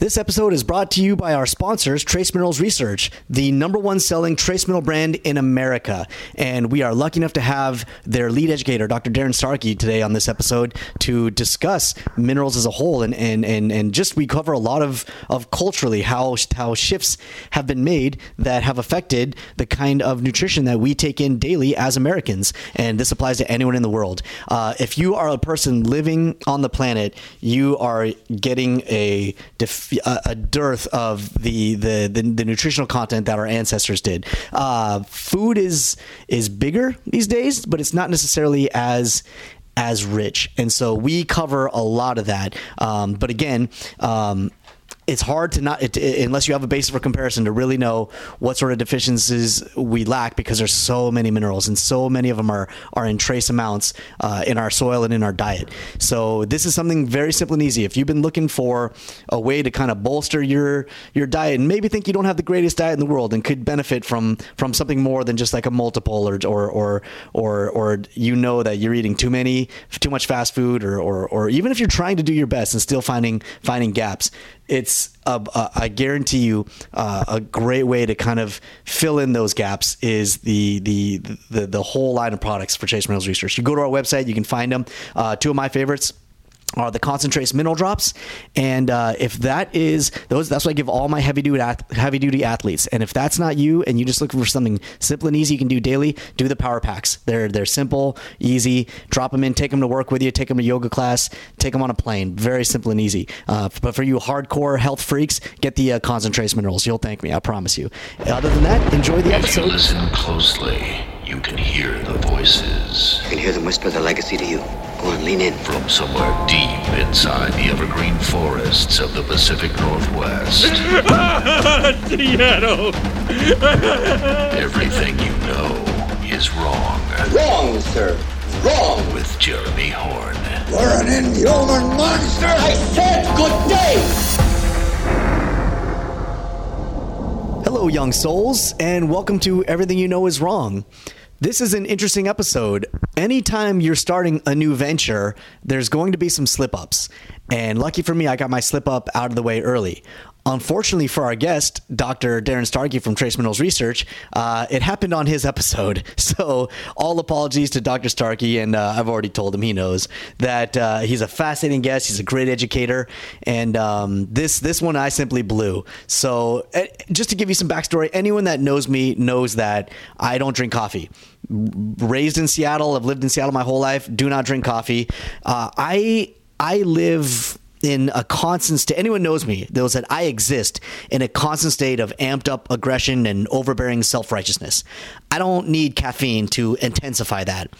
This episode is brought to you by our sponsors, Trace Minerals Research, the number one selling trace mineral brand in America. And we are lucky enough to have their lead educator, Dr. Darren Starkey, today on this episode to discuss minerals as a whole. And, and, and, and just we cover a lot of, of culturally how, how shifts have been made that have affected the kind of nutrition that we take in daily as Americans. And this applies to anyone in the world. Uh, if you are a person living on the planet, you are getting a def- a, a dearth of the, the, the the nutritional content that our ancestors did. Uh, food is is bigger these days, but it's not necessarily as as rich, and so we cover a lot of that. Um, but again. Um, it's hard to not it, unless you have a basis for comparison to really know what sort of deficiencies we lack because there's so many minerals and so many of them are are in trace amounts uh, in our soil and in our diet. So this is something very simple and easy. If you've been looking for a way to kind of bolster your your diet and maybe think you don't have the greatest diet in the world and could benefit from from something more than just like a multiple or or or or, or you know that you're eating too many too much fast food or, or or even if you're trying to do your best and still finding finding gaps it's a, a, I guarantee you uh, a great way to kind of fill in those gaps is the, the the the whole line of products for Trace Minerals Research. You go to our website, you can find them. Uh, two of my favorites are the ConcenTrace mineral drops. And uh, if that is those that's what i give all my heavy duty heavy duty athletes. And if that's not you and you just looking for something simple and easy you can do daily do the power packs. They're they're simple easy. Drop them in take them to work with you take them to yoga class take them on a plane. Very simple and easy. Uh, but for you hardcore health freaks get the uh, ConcenTrace minerals. You'll thank me i promise you. Other than that enjoy the episode if you listen closely you can hear the voices. You can hear them whisper the legacy to you Go on, lean in. From somewhere deep inside the evergreen forests of the Pacific Northwest. Seattle! Everything you know is wrong. Wrong, sir. Wrong. With Jeremy Horn. You're an inhuman monster! I said good day! Hello, young souls, and welcome to Everything You Know Is Wrong. This is an interesting episode. Anytime you're starting a new venture, there's going to be some slip ups. And lucky for me, I got my slip up out of the way early. Unfortunately for our guest, Dr. Darren Starkey from Trace Minerals Research, uh, it happened on his episode. So, all apologies to Dr. Starkey, and uh, I've already told him he knows that uh, he's a fascinating guest. He's a great educator, and um, this this one I simply blew. So, eh, just to give you some backstory, anyone that knows me knows that I don't drink coffee. Raised in Seattle, I've lived in Seattle my whole life. Do not drink coffee. Uh, I I live in a constant state. Anyone knows me knows that I exist in a constant state of amped up aggression and overbearing self righteousness. I don't need caffeine to intensify that.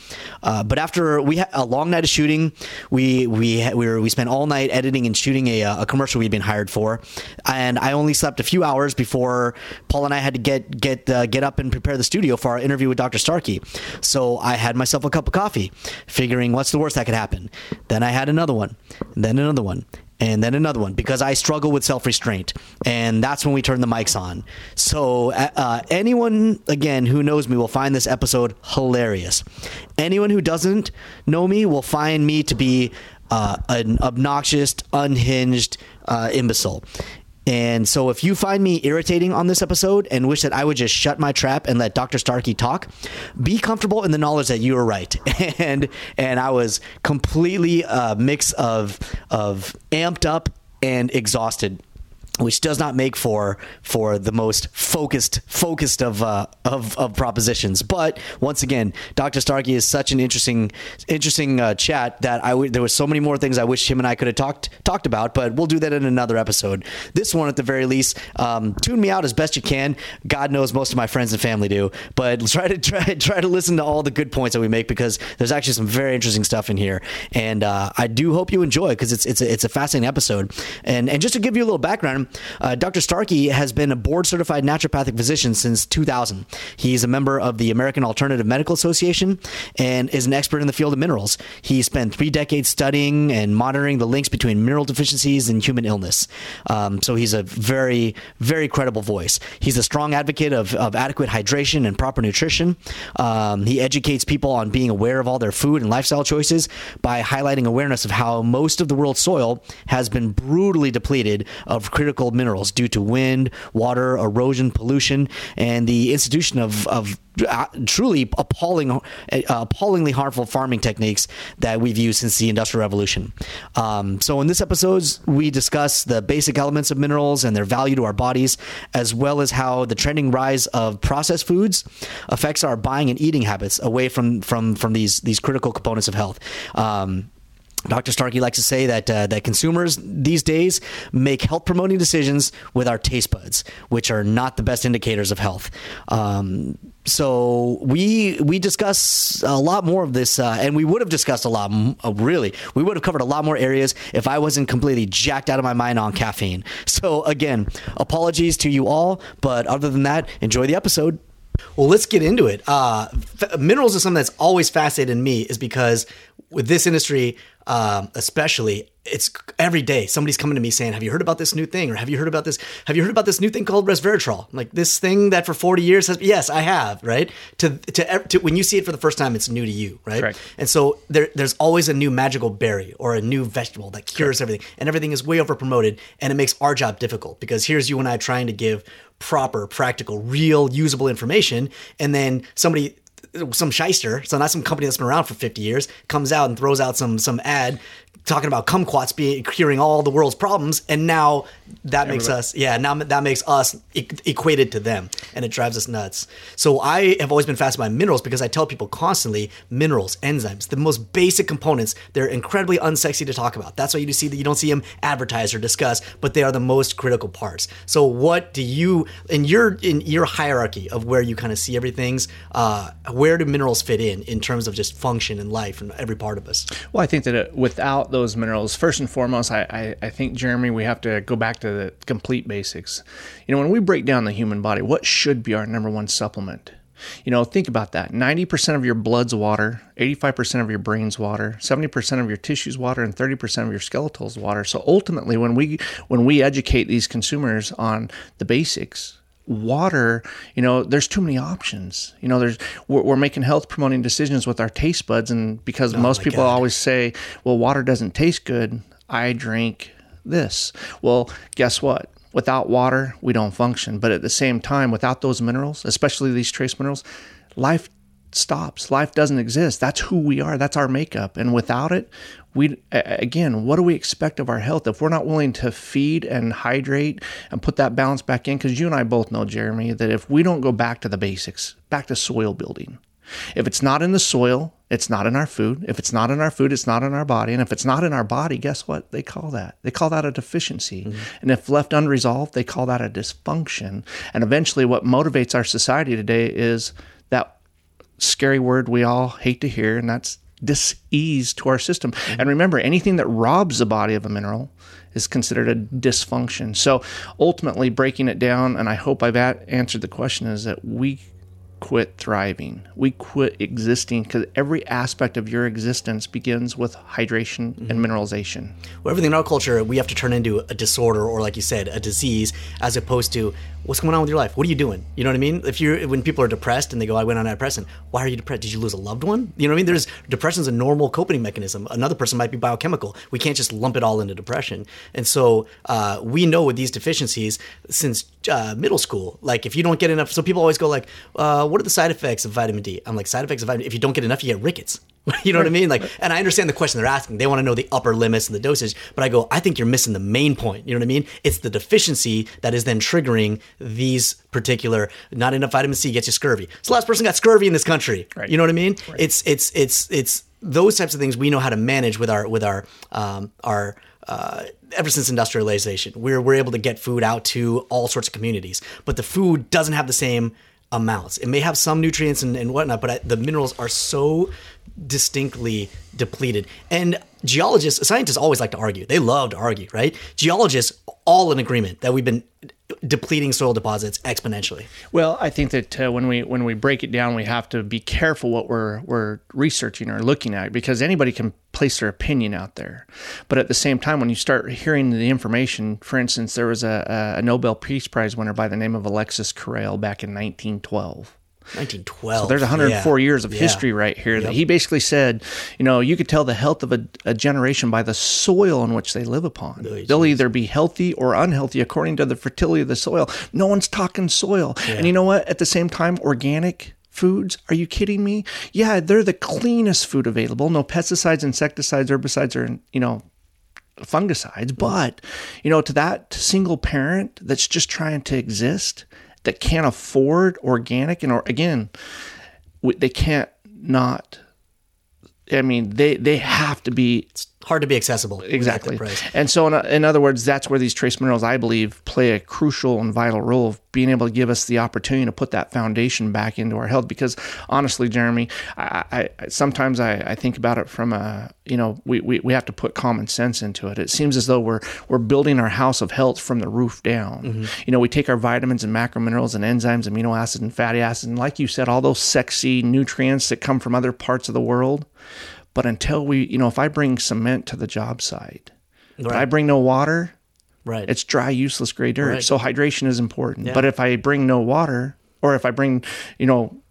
Uh, but after we had a long night of shooting, we we we, were, we spent all night editing and shooting a, a commercial we'd been hired for, and I only slept a few hours before Paul and I had to get get uh, get up and prepare the studio for our interview with Dr. Starkey. So I had myself a cup of coffee, figuring what's the worst that could happen. Then I had another one, then another one and then another one because I struggle with self restraint. And that's when we turn the mics on. So, uh, uh, anyone, again, who knows me will find this episode hilarious. Anyone who doesn't know me will find me to be uh, an obnoxious, unhinged uh, imbecile. And so, if you find me irritating on this episode and wish that I would just shut my trap and let Dr. Starkey talk, be comfortable in the knowledge that you were right. and and I was completely a mix of of amped up and exhausted which does not make for for the most focused focused of uh, of, of propositions. But once again, Dr. Starkey is such an interesting interesting uh, chat that I w- there was so many more things I wish him and I could have talked talked about. But we'll do that in another episode. This one, at the very least, um, tune me out as best you can. God knows most of my friends and family do, but try to try try to listen to all the good points that we make because there's actually some very interesting stuff in here, and uh, I do hope you enjoy because it's it's a, it's a fascinating episode. And and just to give you a little background. Uh, Dr. Starkey has been a board certified naturopathic physician since 2000. He's a member of the American Alternative Medical Association and is an expert in the field of minerals. He spent three decades studying and monitoring the links between mineral deficiencies and human illness. Um, so he's a very, very credible voice. He's a strong advocate of, of adequate hydration and proper nutrition. Um, he educates people on being aware of all their food and lifestyle choices by highlighting awareness of how most of the world's soil has been brutally depleted of critical critical minerals due to wind, water, erosion, pollution, and the institution of, of uh, truly appalling, uh, appallingly harmful farming techniques that we've used since the Industrial Revolution. Um, so, in this episode, we discuss the basic elements of minerals and their value to our bodies, as well as how the trending rise of processed foods affects our buying and eating habits away from from from these these critical components of health. Um, Dr. Starkey likes to say that uh, that consumers these days make health promoting decisions with our taste buds, which are not the best indicators of health. Um, so we we discuss a lot more of this, uh, and we would have discussed a lot. Uh, really, we would have covered a lot more areas if I wasn't completely jacked out of my mind on caffeine. So again, apologies to you all, but other than that, enjoy the episode. Well, let's get into it. Uh, f- minerals is something that's always fascinated me, is because with this industry, um, especially, it's every day somebody's coming to me saying, "Have you heard about this new thing?" or "Have you heard about this? Have you heard about this new thing called resveratrol?" Like this thing that for 40 years has. Yes, I have. Right to, to to when you see it for the first time, it's new to you, right? Correct. And so there, there's always a new magical berry or a new vegetable that cures Correct. everything, and everything is way over promoted, and it makes our job difficult because here's you and I trying to give proper, practical, real, usable information, and then somebody some shyster, so not some company that's been around for 50 years, comes out and throws out some some ad talking about kumquats being curing all the world's problems, and now that Everybody. makes us yeah now that makes us e- equated to them, and it drives us nuts. So I have always been fascinated by minerals because I tell people constantly minerals, enzymes, the most basic components. They're incredibly unsexy to talk about. That's why you see that you don't see them advertised or discussed, but they are the most critical parts. So what do you in your in your hierarchy of where you kind of see everything's uh, where do minerals fit in in terms of just function and life and every part of us? Well, I think that it, without those minerals, first and foremost, I, I, I think Jeremy, we have to go back to the complete basics. You know, when we break down the human body, what should be our number one supplement? You know, think about that. 90% of your blood's water, 85% of your brain's water, 70% of your tissue's water, and 30% of your skeletal's water. So ultimately, when we when we educate these consumers on the basics, water, you know, there's too many options. You know, there's we're, we're making health promoting decisions with our taste buds, and because oh most people God. always say, "Well, water doesn't taste good," I drink this. Well, guess what? Without water, we don't function. But at the same time, without those minerals, especially these trace minerals, life stops. Life doesn't exist. That's who we are. That's our makeup. And without it, we again, what do we expect of our health if we're not willing to feed and hydrate and put that balance back in? Because you and I both know, Jeremy, that if we don't go back to the basics, back to soil building, if it's not in the soil, it's not in our food. If it's not in our food, it's not in our body. And if it's not in our body, guess what they call that? They call that a deficiency. Mm-hmm. And if left unresolved, they call that a dysfunction. And eventually, what motivates our society today is scary word we all hate to hear, and that's disease to our system. And remember, anything that robs the body of a mineral is considered a dysfunction. So ultimately, breaking it down, and I hope I've answered the question, is that we quit thriving. We quit existing because every aspect of your existence begins with hydration mm-hmm. and mineralization. Well, everything in our culture, we have to turn into a disorder or, like you said, a disease, as opposed to what's going on with your life? What are you doing? You know what I mean? If you're when people are depressed and they go, I went on a depressant. Why are you depressed? Did you lose a loved one? You know what I mean? There's depression's a normal coping mechanism. Another person might be biochemical. We can't just lump it all into depression. And so uh, we know with these deficiencies since uh, middle school, like if you don't get enough, so people always go like, uh, what are the side effects of vitamin D? I'm like, side effects of vitamin. D, if you don't get enough, you get rickets. you know what I mean? Like, and I understand the question they're asking. They want to know the upper limits and the dosage. But I go, I think you're missing the main point. You know what I mean? It's the deficiency that is then triggering these particular. Not enough vitamin C gets you scurvy. So the last person got scurvy in this country. Right. You know what I mean? Right. It's it's it's it's those types of things we know how to manage with our with our um, our. Uh, ever since industrialization, we're we're able to get food out to all sorts of communities, but the food doesn't have the same amounts. It may have some nutrients and, and whatnot, but I, the minerals are so distinctly depleted. And geologists, scientists always like to argue. They love to argue, right? Geologists all in agreement that we've been depleting soil deposits exponentially. Well, I think that uh, when we when we break it down, we have to be careful what we're we're researching or looking at because anybody can place their opinion out there. But at the same time, when you start hearing the information, for instance, there was a, a Nobel Peace Prize winner by the name of Alexis Carrel back in 1912 1912. So there's 104 Yeah. years of Yeah. history right here that he basically said, you know, you could tell the health of a, a generation by the soil in which they live upon. They'll either be healthy or unhealthy according to the fertility of the soil. No one's talking soil. And you know what? At the same time, organic foods, are you kidding me? Yeah, they're the cleanest food available. No pesticides, insecticides, herbicides, or, you know, fungicides, mm. but you know, to that single parent that's just trying to exist, that can't afford organic, and or again, they can't not. I mean, they they have to be Hard to be accessible. when you get the exactly. And so, in, in other words, that's where these trace minerals, I believe, play a crucial and vital role of being able to give us the opportunity to put that foundation back into our health. Because honestly, Jeremy, I, I sometimes I, I think about it from a you know we, we, we have to put common sense into it. It seems as though we're we're building our house of health from the roof down. Mm-hmm. You know, we take our vitamins and macro minerals and enzymes, amino acids and fatty acids, and like you said, all those sexy nutrients that come from other parts of the world. But until we, you know, if I bring cement to the job site, but I bring no water, Right. it's dry, useless gray dirt. Right. So hydration is important. But if I bring no water, or if I bring, you know,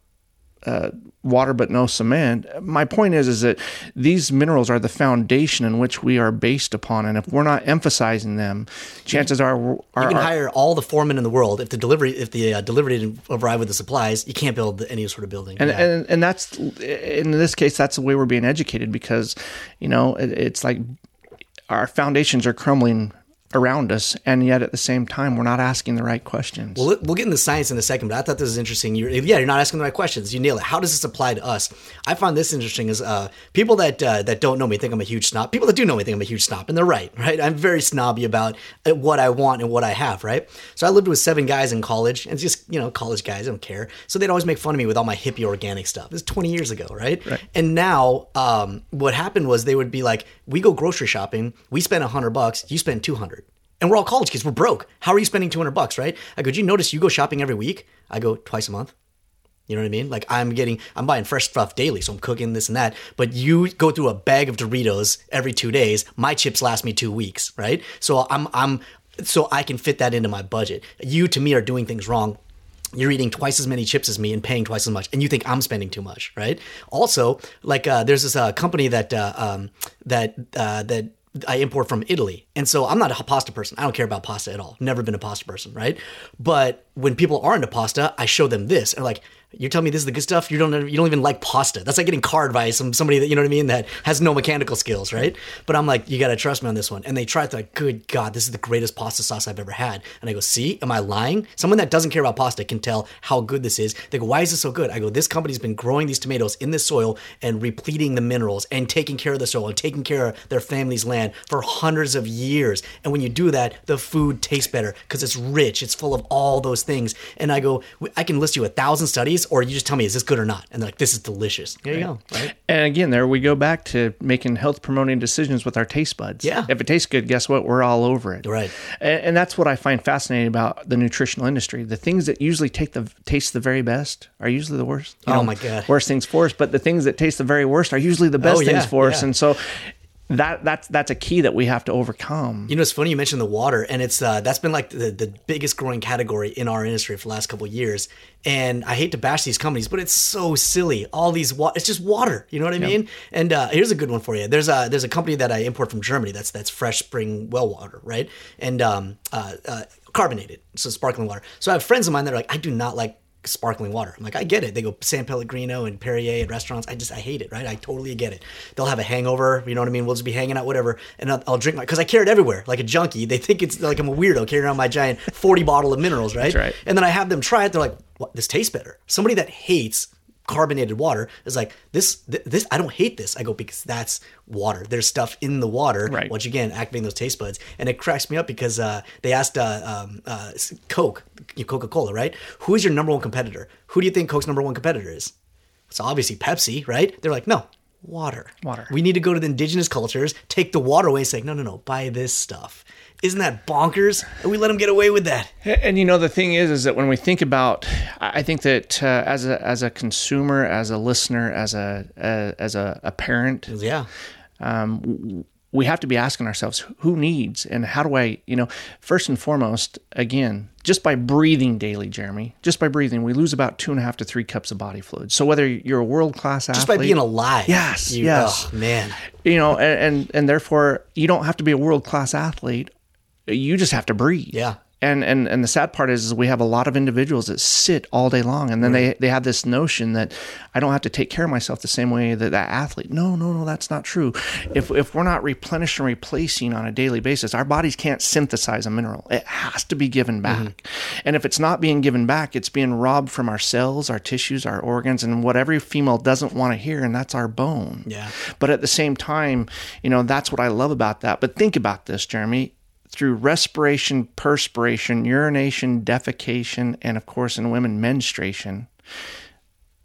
uh, water but no cement, my point is, is that these minerals are the foundation in which we are based upon, and if we're not emphasizing them, chances are, are, you can are- hire all the foremen in the world. If the delivery, if the uh, delivery didn't arrive with the supplies, you can't build any sort of building. and, Yeah. and and that's in this case that's the way we're being educated because you know it, it's like our foundations are crumbling around us and yet at the same time we're not asking the right questions We'll, we'll get into science in a second, but I thought this was interesting. You're, yeah, you're not asking the right questions. You nail it. How does this apply to us? I find this interesting is uh, people that uh, that don't know me think I'm a huge snob. People that do know me think I'm a huge snob, and they're right. Right? I'm very snobby about uh, what I want and what I have. Right? So I lived with seven guys in college, and it's just you know college guys. I don't care. So they'd always make fun of me with all my hippie organic stuff. This is 20 years ago, right? right. And now, um, what happened was they would be like, "We go grocery shopping. We spend 100 bucks. You spend 200." And we're all college kids. We're broke. How are you spending 200 bucks, right? I go, do you notice you go shopping every week? I go twice a month. You know what I mean? Like I'm getting, I'm buying fresh stuff daily, so I'm cooking this and that. But you go through a bag of Doritos every two days. My chips last me two weeks, right? So I'm, I'm, so I can fit that into my budget. You to me are doing things wrong you're eating twice as many chips as me and paying twice as much, and you think I'm spending too much, right? Also, like uh, there's this uh, company that uh, um, that uh, that I import from Italy, and so I'm not a pasta person. I don't care about pasta at all. Never been a pasta person, right? But when people are into pasta, I show them this, and like. You're telling me this is the good stuff. You don't. You don't even like pasta. That's like getting card by some somebody that you know what I mean that has no mechanical skills, right? But I'm like, you gotta trust me on this one. And they try to like, good God, this is the greatest pasta sauce I've ever had. And I go, see, am I lying? Someone that doesn't care about pasta can tell how good this is. They go, why is this so good? I go, this company's been growing these tomatoes in this soil and repleting the minerals and taking care of the soil and taking care of their family's land for hundreds of years. And when you do that, the food tastes better because it's rich. It's full of all those things. And I go, I can list you a thousand studies, or you just tell me is this good or not? And they're like, this is delicious. There you go. Right? And again, there we go back to making health promoting decisions with our taste buds. Yeah. If it tastes good, guess what? We're all over it. Right. And, and that's what I find fascinating about the nutritional industry. The things that usually take the taste the very best are usually the worst. You Oh, my God. Worst things for us, but the things that taste the very worst are usually the oh, best Oh, yeah, things for us. And so that that's that's a key that we have to overcome. You know, it's funny you mentioned the water, and it's uh, that's been like the, the biggest growing category in our industry for the last couple of years. And I hate to bash these companies, but it's so silly. All these water, it's just water. You know what I mean? And uh, here's a good one for you. There's a there's a company that I import from Germany. That's that's fresh spring well water, right? And um, uh, uh, carbonated, so sparkling water. So I have friends of mine that are like, I do not like sparkling water. I'm like, I get it. They go San Pellegrino and Perrier at restaurants. I just, I hate it, right? I totally get it. They'll have a hangover, you know what I mean? We'll just be hanging out, whatever. And I'll, I'll drink my, cause I carry it everywhere like a junkie. They think it's like I'm a weirdo carrying around my giant 40 bottle of minerals, right? That's right. And then I have them try it. They're like, what? This tastes better. Somebody that hates carbonated water is like this th- this I don't hate this. I go because that's water. There's stuff in the water, Right. which again activating those taste buds. And it cracks me up because uh, they asked uh, um, uh, Coke, Coca Cola, right? Who is your number one competitor? Who do you think Coke's number one competitor is? It's obviously Pepsi, right? They're like, no, water. Water. We need to go to the indigenous cultures, take the water away, saying, no, no, no, buy this stuff. Isn't that bonkers? And we let them get away with that. And you know the thing is, is that when we think about, I think that uh, as a as a consumer, as a listener, as a uh, as a, a parent, Yeah. um, we have to be asking ourselves who needs and how do I, you know, first and foremost, again, just by breathing daily, Jeremy, just by breathing, we lose about two and a half to three cups of body fluid. So whether you're a world class athlete, Just by being alive. Yes, You- yes. oh, man. you know, and, and and therefore you don't have to be a world class athlete. You just have to breathe. Yeah. And and and the sad part is, is we have a lot of individuals that sit all day long, and then they they have this notion that I don't have to take care of myself the same way that that athlete. No, no, no, that's not true. If if we're not replenishing, replacing on a daily basis, our bodies can't synthesize a mineral. It has to be given mm-hmm. back. And if it's not being given back, it's being robbed from our cells, our tissues, our organs, and what every female doesn't want to hear, and that's our bone. Yeah. But at the same time, you know, that's what I love about that. But think about this, Jeremy. Through respiration, perspiration, urination, defecation, and of course in women, menstruation,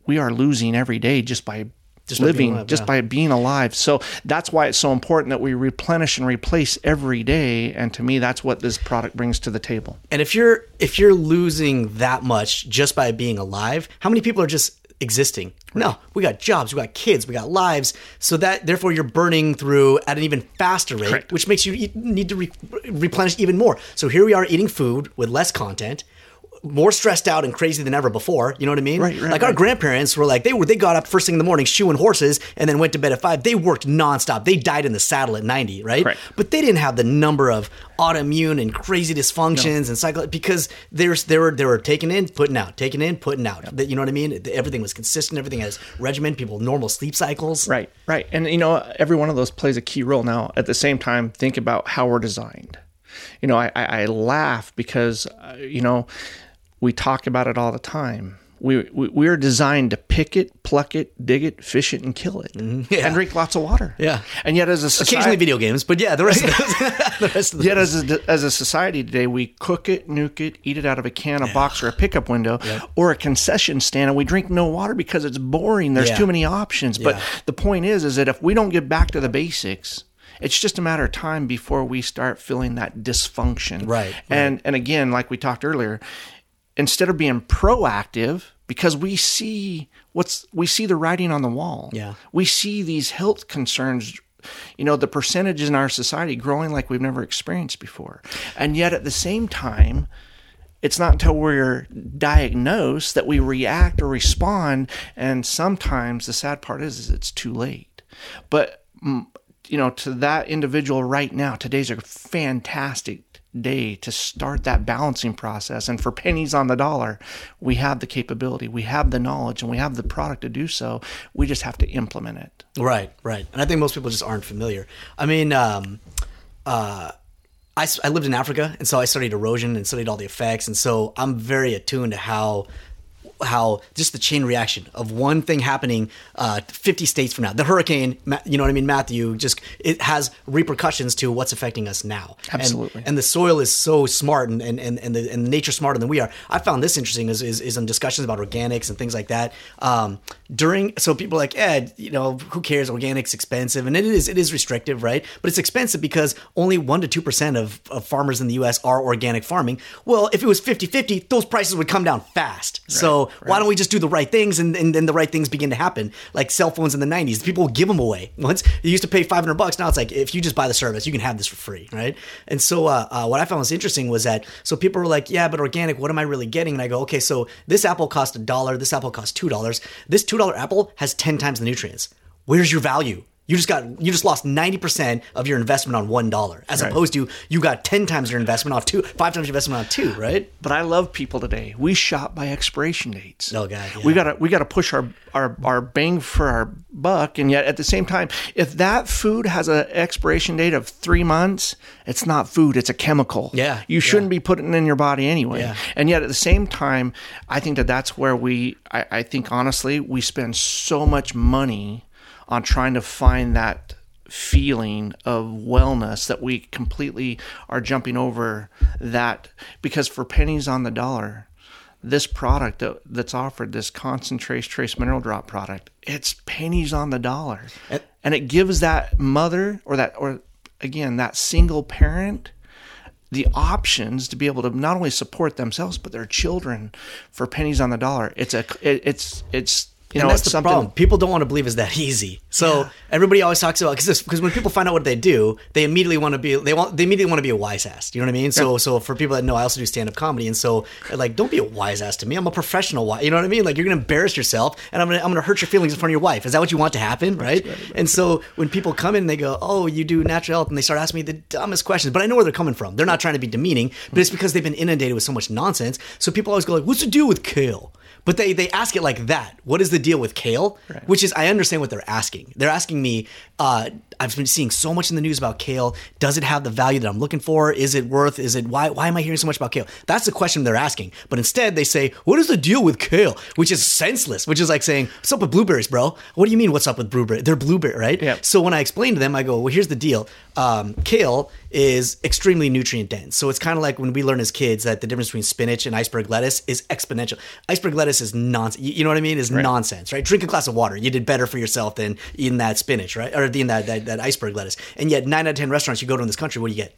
we are losing every day just by Just by living, alive, just yeah. by being alive. So that's why it's so important that we replenish and replace every day. And to me, that's what this product brings to the table. And if you're if you're losing that much just by being alive, how many people are just existing? No, we got jobs, we got kids, we got lives. So that therefore you're burning through at an even faster rate, Correct. which makes you eat, need to re- replenish even more. So here we are eating food with less content. More stressed out and crazy than ever before. You know what I mean? Right, right, like our grandparents were like they were they got up first thing in the morning shoeing horses and then went to bed at five. They worked nonstop. They died in the saddle at ninety, right? Correct. But they didn't have the number of autoimmune and crazy dysfunctions and cycle because there's they were they were taking in, putting out, taking in, putting out. That You know what I mean? Everything was consistent. Everything has regimen. People normal sleep cycles. Right, right. And you know, every one of those plays a key role. Now, at the same time, think about how we're designed. You know, I, I, I laugh because, uh, you know, we talk about it all the time. We, we we're designed to pick it, pluck it, dig it, fish it, and kill it, mm-hmm. Yeah. and drink lots of water. Yeah. and yet as a society, Occasionally video games, but yeah, the rest of those, the rest of those. Yet, as a, as a society today, we cook it, nuke it, eat it out of a can, a box, or a pickup window, or a concession stand, and we drink no water because it's boring. There's Yeah. too many options. But Yeah. the point is, is that if we don't get back to the basics, it's just a matter of time before we start feeling that dysfunction. Right, And and again, like we talked earlier, instead of being proactive, because we see what's we see the writing on the wall. Yeah. We see these health concerns you know the percentages in our society growing like we've never experienced before and yet at the same time it's not until we're diagnosed that we react or respond and sometimes the sad part is, is it's too late but mm, you know to that individual right now today's a fantastic day to start that balancing process and for pennies on the dollar we have the capability we have the knowledge and we have the product to do so we just have to implement it Right, right. And I think most people just aren't familiar. I mean, um, uh, I, I lived in Africa, and so I studied erosion and studied all the effects, and so I'm very attuned to how how just the chain reaction of one thing happening uh, 50 states from now. The hurricane you know what i mean matthew just it has repercussions to what's affecting us now. And- Absolutely. and, the soil is so smart and and, and, and the and nature smarter than we are. I found this interesting is, is, is in discussions about organics and things like that. Um, during so people are like eh you know who cares? Organics expensive. And it is it is restrictive right? But it's expensive because only 1 to 2% of, of farmers in the us are organic farming. Well if it was 50-50 those prices would come down fast. So why don't we just do the right things and, and then the right things begin to happen? Like cell phones in the 90s people give them away. Once you used to pay 500 bucks now it's like if you just buy the service you can have this for free right? And so uh, uh, what i found was interesting was that so people were like yeah but organic what am i really getting? And i go okay so this apple cost a dollar this apple cost two dollars this two dollar apple has 10 times the nutrients. Where's your value you just got you just lost 90% of your investment on one dollar as opposed to you got 10 times your investment on two five times your investment on two right but I love people today. We shop by expiration dates. Oh, God, yeah. we gotta we gotta push our, our our bang for our buck, and yet at the same time, if that food has an expiration date of three months, it's not food; it's a chemical. Yeah, you shouldn't be putting it in your body anyway. Yeah. And yet at the same time, I think that that's where we. I, I think honestly, we spend so much money on trying to find that feeling of wellness that we completely are jumping over that. Because for pennies on the dollar this product that, that's offered this concentrate trace mineral drop product it's pennies on the dollar. And- and it gives that mother or that or again that single parent the options to be able to not only support themselves but their children for pennies on the dollar. It's a it, it's it's You and know, that's the something. problem. People don't want to believe it's that easy. So everybody always talks about because because when people find out what they do, they immediately want to be they want they immediately want to be a wise ass. You know what I mean? So so for people that know, I also do stand up comedy, and so like don't be a wise ass to me. I'm a professional. wi- You know what I mean? Like you're gonna embarrass yourself, and I'm gonna I'm gonna hurt your feelings in front of your wife. Is that what you want to happen? Right? And so when people come in, and they go, oh, you do natural health, and they start asking me the dumbest questions, but I know where they're coming from. They're not trying to be demeaning, but it's mm. because they've been inundated with so much nonsense. So people always go like, what's the deal with kale? But they they ask it like that. What is the deal with kale? Which is I understand what they're asking. They're asking me. Uh, I've been seeing so much in the news about kale. Does it have the value that I'm looking for? Is it worth? Is it why? Why am I hearing so much about kale? That's the question they're asking. But instead they say, "What is the deal with kale?" Which is senseless. Which is like saying, "What's up with blueberries, bro? What do you mean? What's up with blueberry? They're blueberry, right?" Yeah. So when I explain to them, I go, "Well, here's the deal. Um, kale is extremely nutrient dense. So it's kind of like when we learn as kids that the difference between spinach and iceberg lettuce is exponential. Iceberg lettuce is nonsense. You know what I mean? Is nonsense, right? Drink a glass of water. You did better for yourself than eating that spinach, right? Or eating that, that, that iceberg lettuce. And yet, nine out of 10 restaurants you go to in this country, what do you get?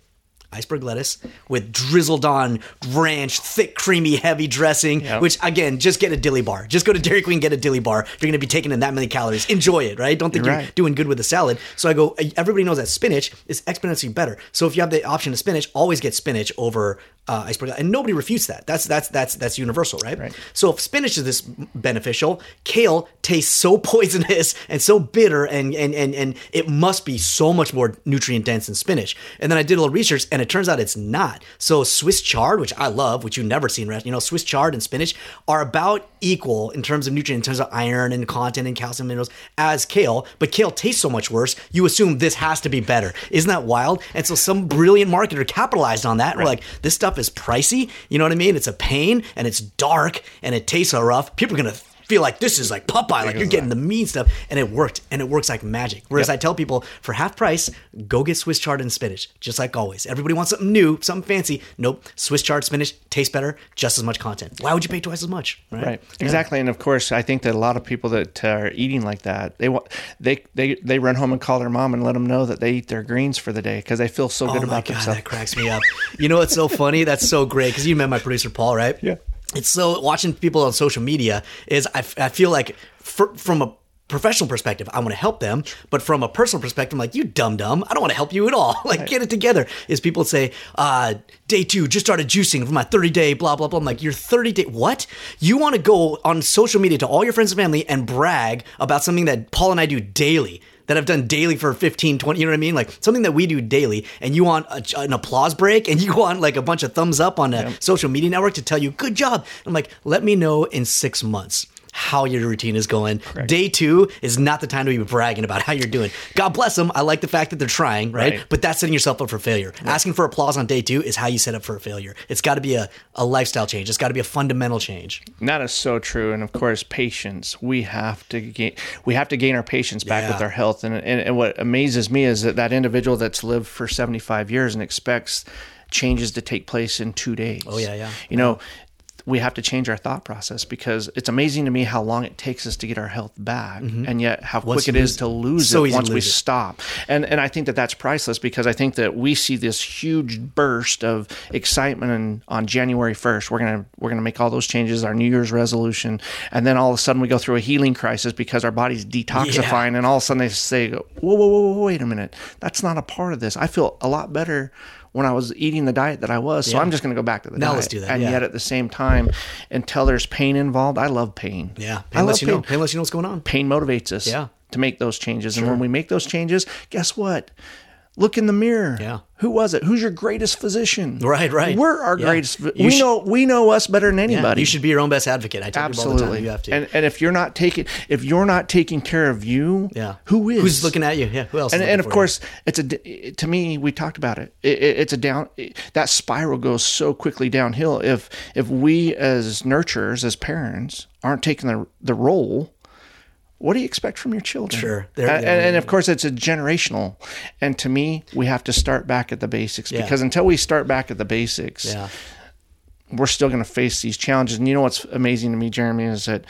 Iceberg lettuce with drizzled on ranch, thick, creamy, heavy dressing. Yep. Which again, just get a dilly bar. Just go to Dairy Queen, get a dilly bar. You're going to be taking in that many calories. Enjoy it, right? Don't think You're you're right. doing good with a salad. So I go, everybody knows that spinach is exponentially better. So if you have the option of spinach, always get spinach over uh, iceberg, and nobody refutes that. That's that's that's that's universal, right? Right. So if spinach is this beneficial, kale tastes so poisonous and so bitter, and and and and it must be so much more nutrient dense than spinach. And then I did a little research, and it turns out it's not. So Swiss chard, which I love, which you've never seen, you know, Swiss chard and spinach are about equal in terms of nutrient, in terms of iron and content and calcium minerals as kale, but kale tastes so much worse. You assume this has to be better. Isn't that wild? And so some brilliant marketer capitalized on that. We're like, this stuff is pricey. You know what I mean? It's a pain and it's dark and it tastes so rough. People are gonna feel like this is like Popeye, like you're getting the mean stuff, and it worked, and it works like magic. Whereas I tell people for half price, go get Swiss chard and spinach, just like always. Everybody wants something new, something fancy. Nope, Swiss chard spinach tastes better, just as much content. Why would you pay twice as much? Right. Exactly. And of course, I think that a lot of people that uh, are eating like that, they want they they they run home and call their mom and let them know that they eat their greens for the day because they feel so good oh my about god, themselves. that cracks me up. You know what's so funny? That's so great because you met my producer Paul, right? Yeah. It's so watching people on social media is I, I feel like for, from a professional perspective, I want to help them, but from a personal perspective, I'm like you dumb dumb. I don't want to help you at all. Like get it together. Is people say, uh, day two, just started juicing for my 30 day, blah blah blah. I'm like, your 30 day what? You want to go on social media to all your friends and family and brag about something that Paul and I do daily that I've done daily for 15, 20, you know what I mean? Like something that we do daily, and you want a, an applause break and you want like a bunch of thumbs up on a social media network to tell you, good job. I'm like, let me know in six months how your routine is going. Day two is not the time to be bragging about how you're doing. God bless them. I like the fact that they're trying, right? Right. But that's setting yourself up for failure. Asking for applause on day two is how you set up for a failure. It's got to be a, a lifestyle change. It's got to be a fundamental change. And that is so true. And of course, patience. We have to gain. We have to gain our patience back Yeah. with our health. And, and and what amazes me is that that individual that's lived for seventy five years and expects changes to take place in two days. Oh yeah, yeah. You know. We have to change our thought process because it's amazing to me how long it takes us to get our health back, and yet how Mm-hmm. Once quick it is to lose So it once we it. stop. And and I think that that's priceless because I think that we see this huge burst of excitement and on January 1st we're going to we're going to make all those changes our new year's resolution and then all of a sudden we go through a healing crisis because our body's detoxifying and all of a sudden they say whoa whoa whoa, whoa wait a minute that's not a part of this I feel a lot better when I was eating the diet that I was so I'm just going to go back to the Now diet let's do that, and yeah. yet at the same time until there's pain involved I love pain Yeah. I love you know, pain unless you know what's going on. pain motivates us Yeah. to make those changes. And when we make those changes, guess what? Look in the mirror. Yeah. Who was it? Who's your greatest physician? Right, right. We're our Yeah. greatest. You we sh- know we know us better than Yeah, anybody. you should be your own best advocate. I tell people all the time. absolutely. You have to. And and if you're not taking if you're not taking care of you, yeah. who is? Who's looking at you? Yeah. Who else? and, is and of for you? course it's a to me we talked about it. It, it it's a down that spiral goes so quickly downhill if if we as nurturers as parents aren't taking the the role what do you expect from your children Sure. and, They're- and, and of course it's a generational and to me we have to start back at the basics Yeah. because until we start back at the basics Yeah. we're still going to face these challenges. And you know what's amazing to me, Jeremy, is that,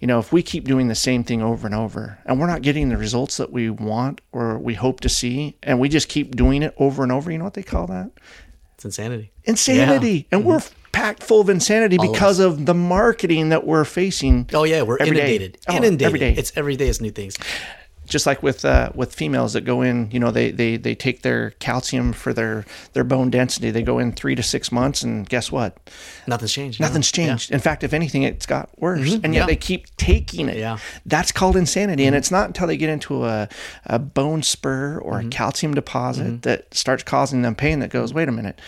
you know, if we keep doing the same thing over and over and we're not getting the results that we want or we hope to see, and we just keep doing it over and over, you know what they call that? It's insanity. Insanity. And we're Mm-hmm. Packed full of insanity because of the marketing that we're facing. Oh yeah, we're inundated. Oh, inundated. every day. It's every day is new things. just like with uh, with females that go in, you know, they, they they take their calcium for their their bone density. They go in three to six months, and guess what? Nothing's changed. Nothing's changed. In fact, if anything, it's got worse, mm-hmm. and yet Yeah. they keep taking it. Yeah. That's called insanity, and mm-hmm. it's not until they get into a, a bone spur or a mm-hmm. calcium deposit that starts causing them pain that goes, wait a minute.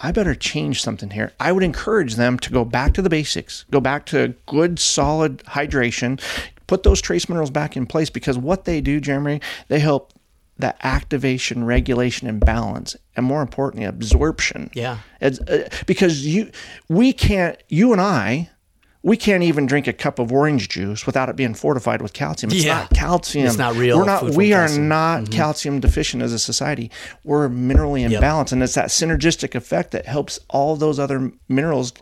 I better change something here. I would encourage them to go back to the basics, go back to good, solid hydration, put those trace minerals back in place because what they do, Jeremy, they help the activation, regulation, and balance, and more importantly, absorption. Yeah. It's, uh, because you, we can't, you and I, we can't even drink a cup of orange juice without it being fortified with calcium. It's Yeah. not calcium. It's not real We're not. We are calcium. Mm-hmm. not calcium deficient as a society. We're minerally imbalanced, and it's that synergistic effect that helps all those other minerals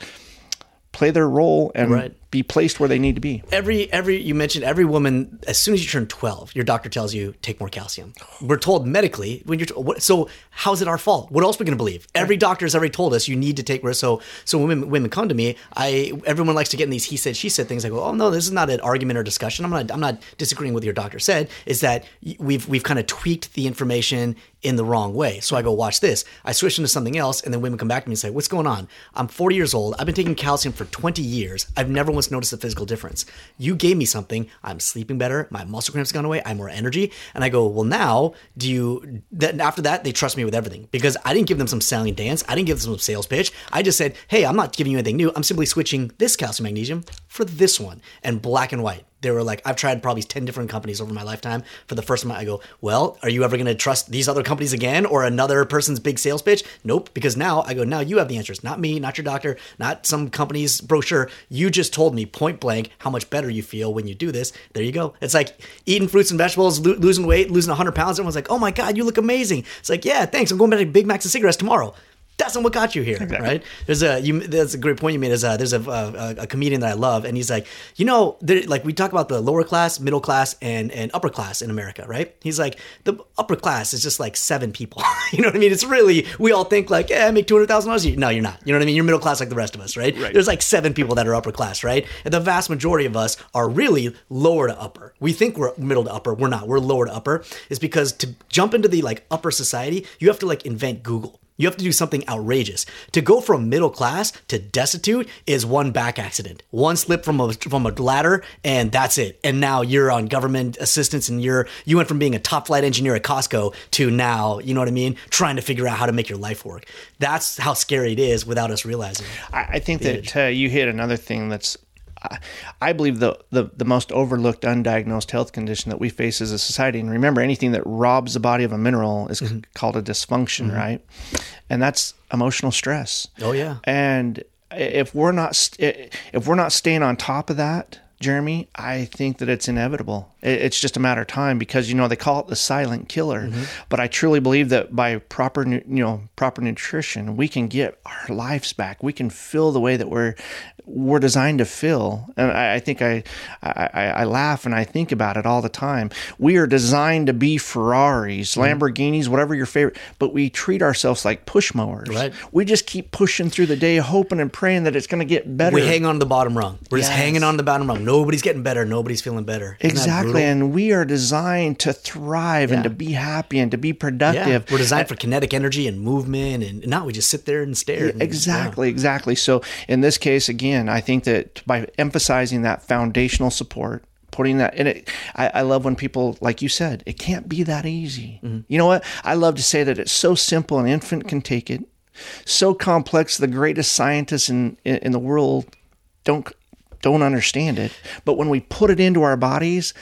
play their role and Right. Be placed where they need to be. Every every you mentioned every woman as soon as you turn 12, your doctor tells you take more calcium. We're told medically when you're what, so how's it our fault? What else are we going to believe? Every doctor has already told us you need to take more. So so when women, women come to me, I everyone likes to get in these he said she said things. I go, "Oh no, this is not an argument or discussion. I'm not I'm not disagreeing with your doctor said is that we've we've kind of tweaked the information in the wrong way. So I go, watch this. I switch into something else, and then women come back to me and say, What's going on? I'm 40 years old. I've been taking calcium for 20 years. I've never once noticed a physical difference. You gave me something. I'm sleeping better. My muscle cramps gone away. I have more energy. And I go, Well, now, do you, then after that, they trust me with everything because I didn't give them some selling dance. I didn't give them some sales pitch. I just said, Hey, I'm not giving you anything new. I'm simply switching this calcium magnesium for this one and black and white they were like, I've tried probably 10 different companies over my lifetime. For the first time, I go, Well, are you ever going to trust these other companies again or another person's big sales pitch? Nope. Because now I go, Now you have the answers. Not me, not your doctor, not some company's brochure. You just told me point blank how much better you feel when you do this. There you go. It's like eating fruits and vegetables, lo- losing weight, losing 100 pounds. Everyone's like, Oh my God, you look amazing. It's like, Yeah, thanks. I'm going back to Big Macs and cigarettes tomorrow that's not what got you here, right? There's a you. That's a great point you made. Is a, there's a, uh, a a comedian that I love, and he's like, you know, there, like we talk about the lower class, middle class, and and upper class in America, right? He's like, the upper class is just like seven people. you know what I mean? It's really we all think like, yeah, I make two hundred thousand dollars a year. No, you're not. You know what I mean? You're middle class like the rest of us, right? There's like seven people that are upper class, right? And the vast majority of us are really lower to upper. We think we're middle to upper. We're not. We're lower to upper. Is because to jump into the like upper society, you have to like invent Google. You have to do something outrageous. To go from middle class to destitute is one back accident. One slip from a from a ladder and that's it. And now you're on government assistance and you're you went from being a top flight engineer at Costco to now, you know what I mean, trying to figure out how to make your life work. That's how scary it is without us realizing. I, I think that uh, you hit another thing that's, I, I believe the, the the most overlooked, undiagnosed health condition that we face as a society. And remember, anything that robs the body of a mineral is Mm-hmm. called a dysfunction, right? And that's emotional stress. Oh, yeah. And if we're not st- if we're not staying on top of that. Jeremy, I think that it's inevitable. It- It's just a matter of time because you know they call it the silent killer, Mm-hmm. but I truly believe that by proper you know proper nutrition, we can get our lives back. We can feel the way that we're we're designed to fill. And I, I think I, I I laugh and I think about it all the time. We are designed to be Ferraris, Mm-hmm. Lamborghinis, whatever your favorite, but we treat ourselves like push mowers. Right. We just keep pushing through the day, hoping and praying that it's going to get better. We hang on to the bottom rung. We're just hanging on to the bottom rung. Nobody's getting better. Nobody's feeling better. Isn't Exactly. And we are designed to thrive and to be happy and to be Yeah, productive. we're designed for kinetic energy and movement, and now we just sit there and stare. and- Exactly, exactly. So in this case, again, I think that by emphasizing that foundational support, putting that in it, I, I love when people, like you said, it can't be that easy. Mm-hmm. You know what? I love to say that it's so simple, an infant can take it. So complex, the greatest scientists in in, in the world don't don't understand it. But when we put it into our bodies,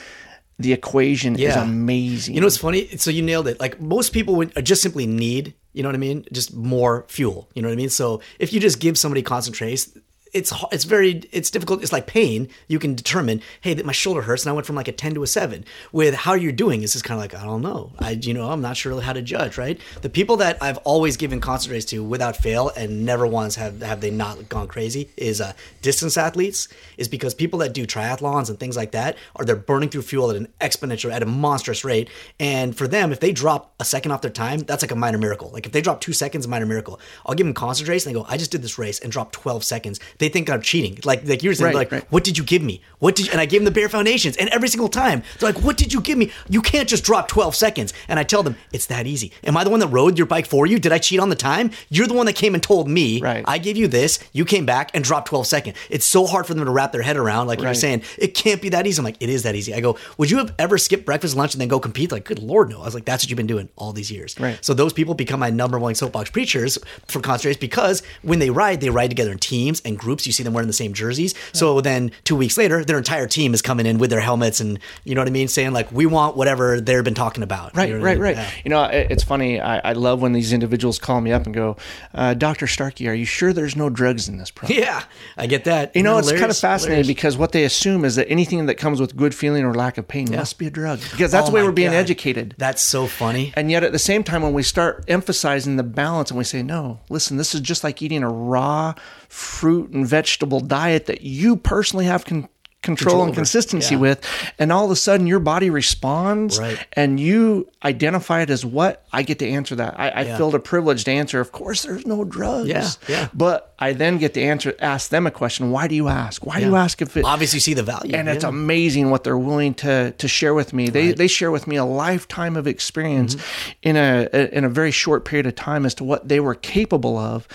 the equation is amazing. You know what's funny? So you nailed it. Like most people would uh, just simply need, you know what I mean? Just more fuel. You know what I mean? So if you just give somebody ConcenTrace, it's it's very it's difficult. It's like pain. You can determine, hey, that my shoulder hurts, and I went from like a ten to a seven. With how you're doing, it's just kind of like I don't know. I you know I'm not sure how to judge. Right. The people that I've always given ConcenTrace to without fail, and never once have have they not gone crazy is uh, distance athletes. Is because people that do triathlons and things like that are they're burning through fuel at an exponential at a monstrous rate, and for them, if they drop a second off their time, that's like a minor miracle. Like if they drop two seconds, minor miracle. I'll give them ConcenTrace, and they go, I just did this race and dropped 12 seconds. They think I'm cheating. Like like you're saying, Right, like, right. what did you give me? What did you, and I gave them the bare foundations, and every single time they're like, what did you give me? You can't just drop 12 seconds. And I tell them it's that easy. Am I the one that rode your bike for you? Did I cheat on the time? You're the one that came and told me. Right. I gave you this. You came back and dropped 12 seconds. It's so hard for them to wrap their head around. Like you're saying, it can't be that easy. I'm like, it is that easy. I go, would you have ever skipped breakfast, lunch, and then go compete? Like, good lord, no. I was like, that's what you've been doing all these years. Right. So those people become my number one soapbox preachers for ConcenTrace because when they ride, they ride together in teams and groups. You see them wearing the same jerseys. So then two weeks later, their entire team is coming in with their helmets and you know what I mean, saying like, we want whatever they've been talking about. Right, You know what I right, mean? right. Yeah. You know, it's funny. I, I love when these individuals call me up and go, uh, "Dr. Starkey, are you sure there's no drugs in this product?" Yeah, I get that. You know, it's kind of fascinating hilarious. because what they assume is that anything that comes with good feeling or lack of pain must be a drug because that's Oh the way we're being God. educated. That's so funny. And yet, at the same time, when we start emphasizing the balance and we say, no, listen, this is just like eating a raw fruit and vegetable diet that you personally have con- control, Control and consistency Yeah. with, and all of a sudden your body responds Right. and you identify it as what? I get to answer that. I, I Yeah. feel the privilege to answer, of course, there's no drugs. Yeah, yeah. But I then get to answer, ask them a question. Why do you ask? Why do you ask if it, Obviously, see the value. and it's amazing what they're willing to to share with me. They they share with me a lifetime of experience mm-hmm. in a, a in a very short period of time as to what they were capable of.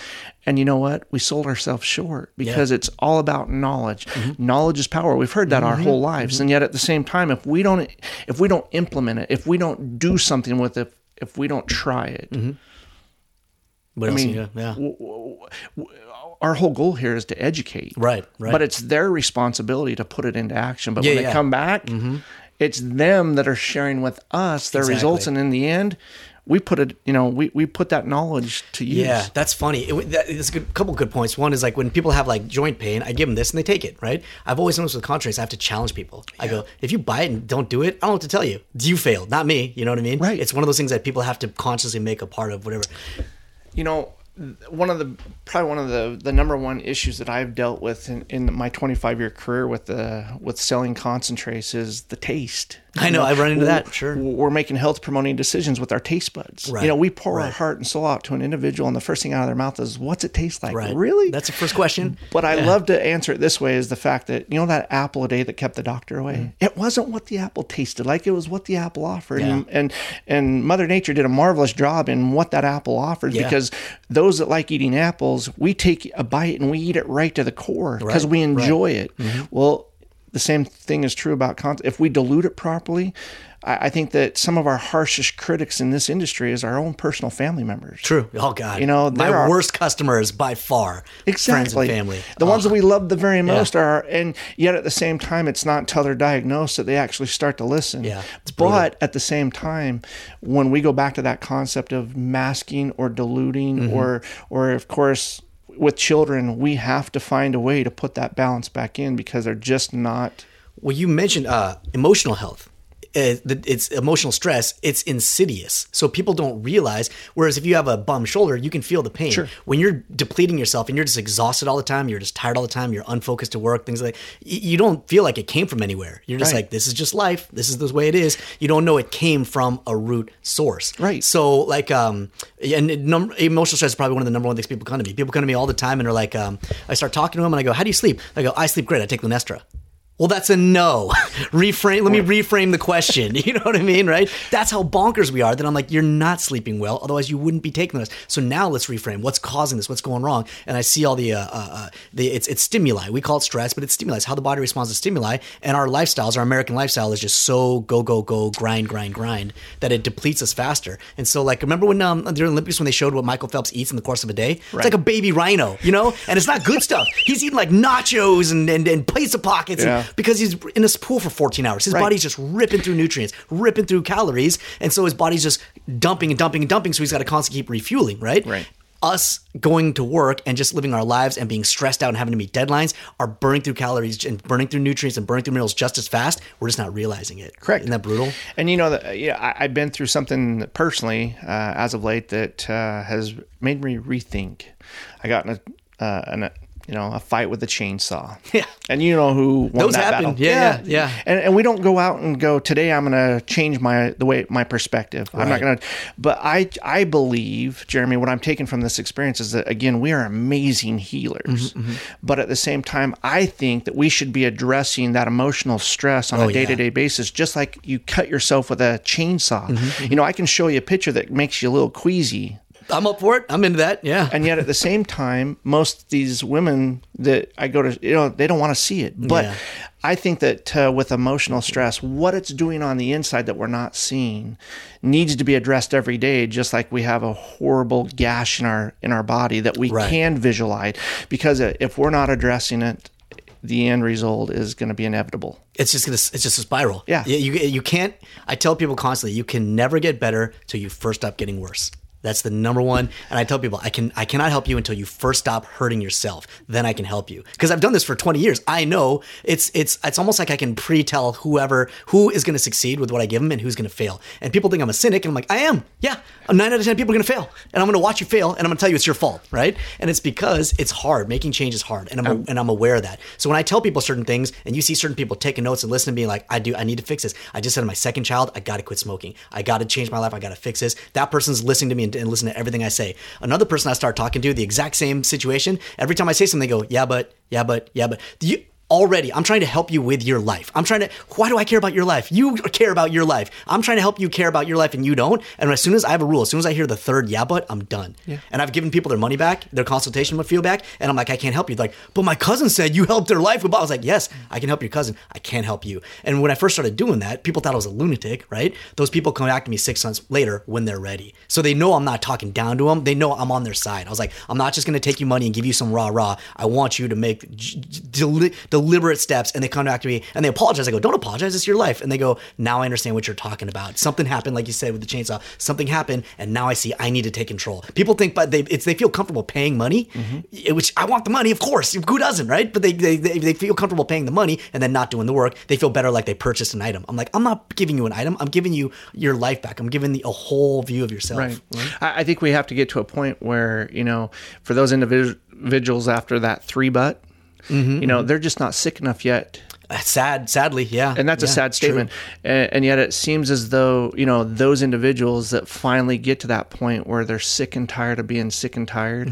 And you know what? We sold ourselves short because it's all about knowledge. Mm-hmm. Knowledge is power. We've heard that our mm-hmm. whole lives, mm-hmm. and yet at the same time, if we don't if we don't implement it, if we don't do something with it, if we don't try it, What I mean, you yeah. w- w- w- our whole goal here is to educate. Right, right. But it's their responsibility to put it into action. But Yeah, when they yeah. Mm-hmm. come back, it's them that are sharing with us their Exactly. results. And in the end, we put it, you know, we, we put that knowledge to use. Yeah, that's funny. It, that, there's a good, couple good points. One is like when people have like joint pain, I give them this and they take it. Right? I've always noticed with contracts, I have to challenge people. I go, if you buy it and don't do it, I don't know what to tell you. You failed, not me. You know what I mean? Right. It's one of those things that people have to consciously make a part of. Whatever. you know one of the probably one of the the number one issues that I've dealt with in, in my 25 year career with the with selling concentrates is the taste. I know, I've run into that, sure. We're making health promoting decisions with our taste buds. Right, You know, we pour our heart and soul out to an individual, and the first thing out of their mouth is, "What's it taste like?" Right. Really? That's the first question. But I love to answer it this way: is the fact that you know that apple a day that kept the doctor away. Mm-hmm. It wasn't what the apple tasted like; it was what the apple offered. Yeah. And, and and Mother Nature did a marvelous job in what that apple offered Yeah. because those that like eating apples, we take a bite and we eat it right to the core because Right, we right. enjoy it. Mm-hmm. Well, the same thing is true about content. If we dilute it properly. I I think that some of our harshest critics in this industry is our own personal family members. True. Oh God. You know, my are- worst customers by far. Exactly. Friends and family. The ones Oh. that we love the very most are, and yet at the same time, it's not until they're diagnosed that they actually start to listen. Yeah, but at the same time, when we go back to that concept of masking or diluting, Mm-hmm. or, or of course, with children, we have to find a way to put that balance back in because they're just not. Well, you mentioned uh, emotional health. Uh, it's emotional stress. It's insidious, so people don't realize. Whereas if you have a bum shoulder, you can feel the pain. Sure. When you're depleting yourself and you're just exhausted all the time, you're just tired all the time, you're unfocused to work, things like. You don't feel like it came from anywhere. You're just Right. like, this is just life. This is the way it is. You don't know it came from a root source. Right. So like, um, and it num- emotional stress is probably one of the number one things people come to me. People come to me all the time and are like, um, I start talking to them and I go, how do you sleep? I go, I sleep great. I take Lunesta. Well, that's a no. reframe. Let me reframe the question. You know what I mean, right? That's how bonkers we are. That I'm like, you're not sleeping well. Otherwise, you wouldn't be taking this. So now let's reframe. What's causing this? What's going wrong? And I see all the, uh, uh, uh, the it's it's stimuli. We call it stress, but it's stimuli. It's how the body responds to stimuli. And our lifestyles, our American lifestyle, is just so go go go grind grind grind that it depletes us faster. And so, like, remember when um, during the Olympics when they showed what Michael Phelps eats in the course of a day? It's like a baby rhino, you know. And it's not good stuff. He's eating like nachos and and, and pizza pockets. and- Yeah. Because he's in this pool for 14 hours. His Right. body's just ripping through nutrients, ripping through calories, and so his body's just dumping and dumping and dumping. So he's got to constantly keep refueling, right? Right. us going to work and just living our lives and being stressed out and having to meet deadlines are burning through calories and burning through nutrients and burning through minerals just as fast. We're just not realizing it. Correct. Isn't that brutal? And you know, that, yeah, I, I've been through something personally uh, as of late that uh, has made me rethink. I got in a, uh, in a you know, a fight with a chainsaw. Yeah. And you know who won Those that happen. battle. Yeah, yeah, yeah. And, and we don't go out and go today. I'm going to change my the way my perspective. I'm not going to. But I I believe Jeremy, what I'm taking from this experience is that again we are amazing healers, Mm-hmm, but at the same time I think that we should be addressing that emotional stress on Oh, a day to day basis, just like you cut yourself with a chainsaw. Mm-hmm, You know, I can show you a picture that makes you a little queasy. I'm up for it. I'm into that. Yeah. And yet, at the same time, most of these women that I go to, you know, they don't want to see it. But Yeah. I think that uh, with emotional stress, what it's doing on the inside that we're not seeing needs to be addressed every day. Just like we have a horrible gash in our in our body that we Right. can visualize, because uh, if we're not addressing it, the end result is going to be inevitable. it's just gonna it's just a spiral. Yeah. you you can't. I tell people constantly, you can never get better till you first stop getting worse. That's the number one. And I tell people, I can I cannot help you until you first stop hurting yourself. Then I can help you because I've done this for 20 years. I know it's it's it's almost like I can pre-tell whoever who is going to succeed with what I give them and who's going to fail. And people think I'm a cynic, and I'm like, I am. Yeah, nine out of ten people are going to fail, and I'm going to watch you fail, and I'm going to tell you it's your fault, right? And it's because it's hard. Making change is hard, and I'm um, and I'm aware of that. So when I tell people certain things, and you see certain people taking notes and listening to me, like I do, I need to fix this. I just said to my second child, I got to quit smoking. I got to change my life. I got to fix this. That person's listening to me and, and listening to everything I say. Another person I start talking to, the exact same situation. Every time I say something, they go, yeah, but, yeah, but, yeah, but. Do you, already i'm trying to help you with your life. I'm trying to why do i care about your life? You care about your life. I'm trying to help you care about your life and you don't. And as soon as i have a rule as soon as i hear the third yeah but i'm done. Yeah. and i've given people their money back their consultation fee back and i'm like i can't help you. They're like but my cousin said you helped their life i was like yes i can help your cousin. I can't help you. And when i first started doing that people thought i was a lunatic right? Those people come back to me six months later when they're ready. So they know i'm not talking down to them they know i'm on their side. I was like i'm not just going to take you money and give you some rah rah i want you to make deli- deliberate steps and they come back to me and they apologize. I go don't apologize. It's your life. And they go now i understand what you're talking about. Something happened like you said with the chainsaw. Something happened and now i see i need to take control. People think but they it's they feel comfortable paying money eh, which i want the money of course. Who doesn't right? But they, they they they feel comfortable paying the money and then not doing the work. They feel better like they purchased an item. I'm like i'm not giving you an item. I'm giving you your life back. I'm giving the, a whole view of yourself. Right. I, I think we have to get to a point where, you know, for those individuals after that three butt, Mm-hmm, you know, they're just not sick enough yet. Uh, sad sadly yeah And that's a sad statement. And, and yet it seems as though, you know, those individuals that finally get to that point where they're sick and tired of being sick and tired,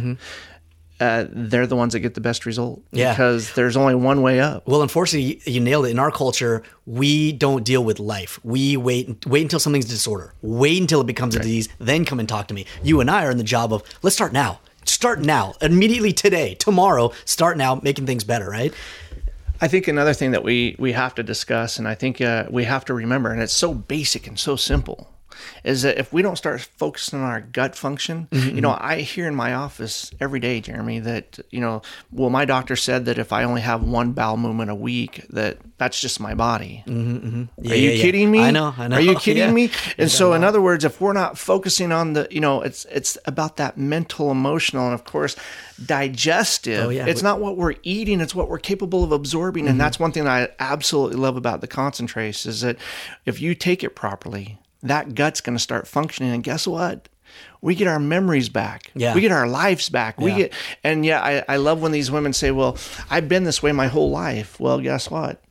uh, they're the ones that get the best result. Mm-hmm. Yeah. Because there's only one way up. Well, unfortunately, you you nailed it. In our culture, we don't deal with life. We wait wait until something's a disorder. Wait until it becomes a disease, then come and talk to me. You and I are in the job of let's start now. Start now. Immediately today, tomorrow, start now making things better, right? I think another thing that we we have to discuss, and I think uh, we have to remember, and it's so basic and so simple, is that if we don't start focusing on our gut function, mm-hmm, you know, mm-hmm. I hear in my office every day, Jeremy, that you know, well, my doctor said that if I only have one bowel movement a week, that that's just my body. Mm-hmm, yeah, Are you yeah, yeah. kidding me? I know, I know. Are you kidding Yeah. me? And so, in other words, if we're not focusing on the, you know, it's it's about that mental, emotional, and of course, digestive. Oh, yeah. It's not what we're eating; it's what we're capable of absorbing. Mm-hmm. And that's one thing I absolutely love about the concentrates is that if you take it properly, that gut's going to start functioning. And guess what? We get our memories back. Yeah. We get our lives back. We Yeah. get, and yeah, I, I love when these women say, "Well, I've been this way my whole life." Well, guess what?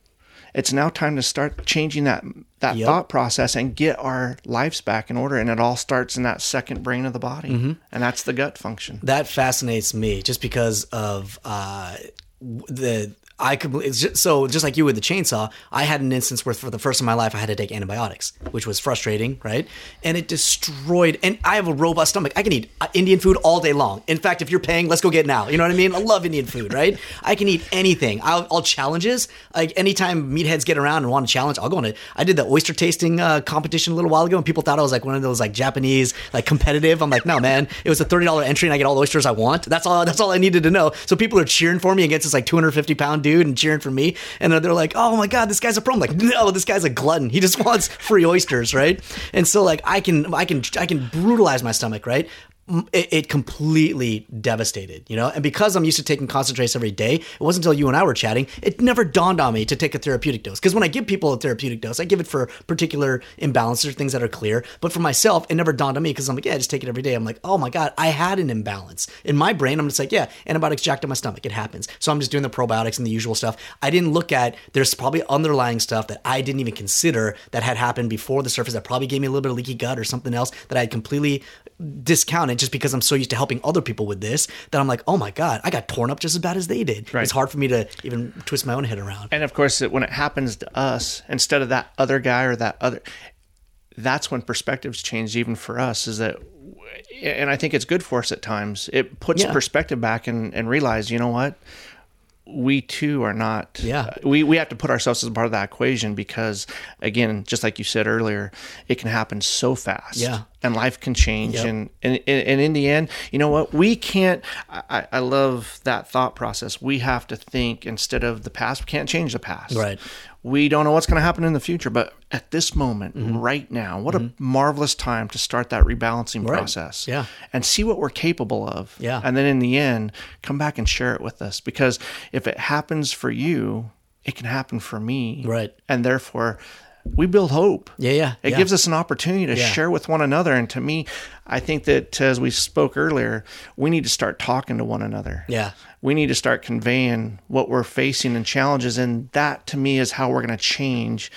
It's now time to start changing that that Yep. thought process and get our lives back in order. And it all starts in that second brain of the body, Mm-hmm. and that's the gut function. That fascinates me just because of uh, the I could just, so just like you with the chainsaw, I had an instance where for the first time in my life I had to take antibiotics, which was frustrating, right? And it destroyed. And I have a robust stomach. I can eat uh, Indian food all day long. In fact, if you're paying, let's go get now. You know what I mean? I love Indian food, right? I can eat anything. I'll, I'll challenges. Like anytime meatheads get around and want to challenge, I'll go on it. I did the oyster tasting uh, competition a little while ago, and people thought I was like one of those like Japanese like competitive. I'm like, no, man, it was a thirty dollar entry, and I get all the oysters I want. That's all. That's all I needed to know. So people are cheering for me against this like 250 pound dude and cheering for me, and they're like, oh my god, this guy's a pro. I'm like, no, this guy's a glutton. He just wants free oysters, right? And so like I can I can I can brutalize my stomach, right? It, it completely devastated, you know? And because I'm used to taking concentrates every day, it wasn't until you and I were chatting, it never dawned on me to take a therapeutic dose. Because when I give people a therapeutic dose, I give it for particular imbalances or things that are clear. But for myself, it never dawned on me because I'm like, yeah, I just take it every day. I'm like, oh my God, I had an imbalance. In my brain, I'm just like, yeah, antibiotics jacked up my stomach. It happens. So I'm just doing the probiotics and the usual stuff. I didn't look at, there's probably underlying stuff that I didn't even consider that had happened before the surface that probably gave me a little bit of leaky gut or something else that I had completely discounted just because I'm so used to helping other people with this that I'm like, oh my God, I got torn up just as bad as they did. Right. It's hard for me to even twist my own head around. And of course, when it happens to us, instead of that other guy or that other, that's when perspectives change even for us. Is that, and I think it's good for us at times. It puts Yeah. perspective back and, and realize, you know what, we too are not. Yeah. Uh, we we have to put ourselves as part of that equation because, again, just like you said earlier, it can happen so fast. Yeah. And life can change Yep. and, and and in the end you know what we can't I, I love that thought process we have to think instead of the past we can't change the past Right. we don't know what's going to happen in the future but at this moment Mm-hmm. right now what a marvelous time to start that rebalancing process Yeah. and see what we're capable of Yeah. and then in the end come back and share it with us because if it happens for you it can happen for me Right. and therefore we build hope Yeah, yeah, it yeah. gives us an opportunity to Yeah. share with one another. And to me, I think that as we spoke earlier, we need to start talking to one another. Yeah. We need to start conveying what we're facing and challenges. And that to me is how we're going to change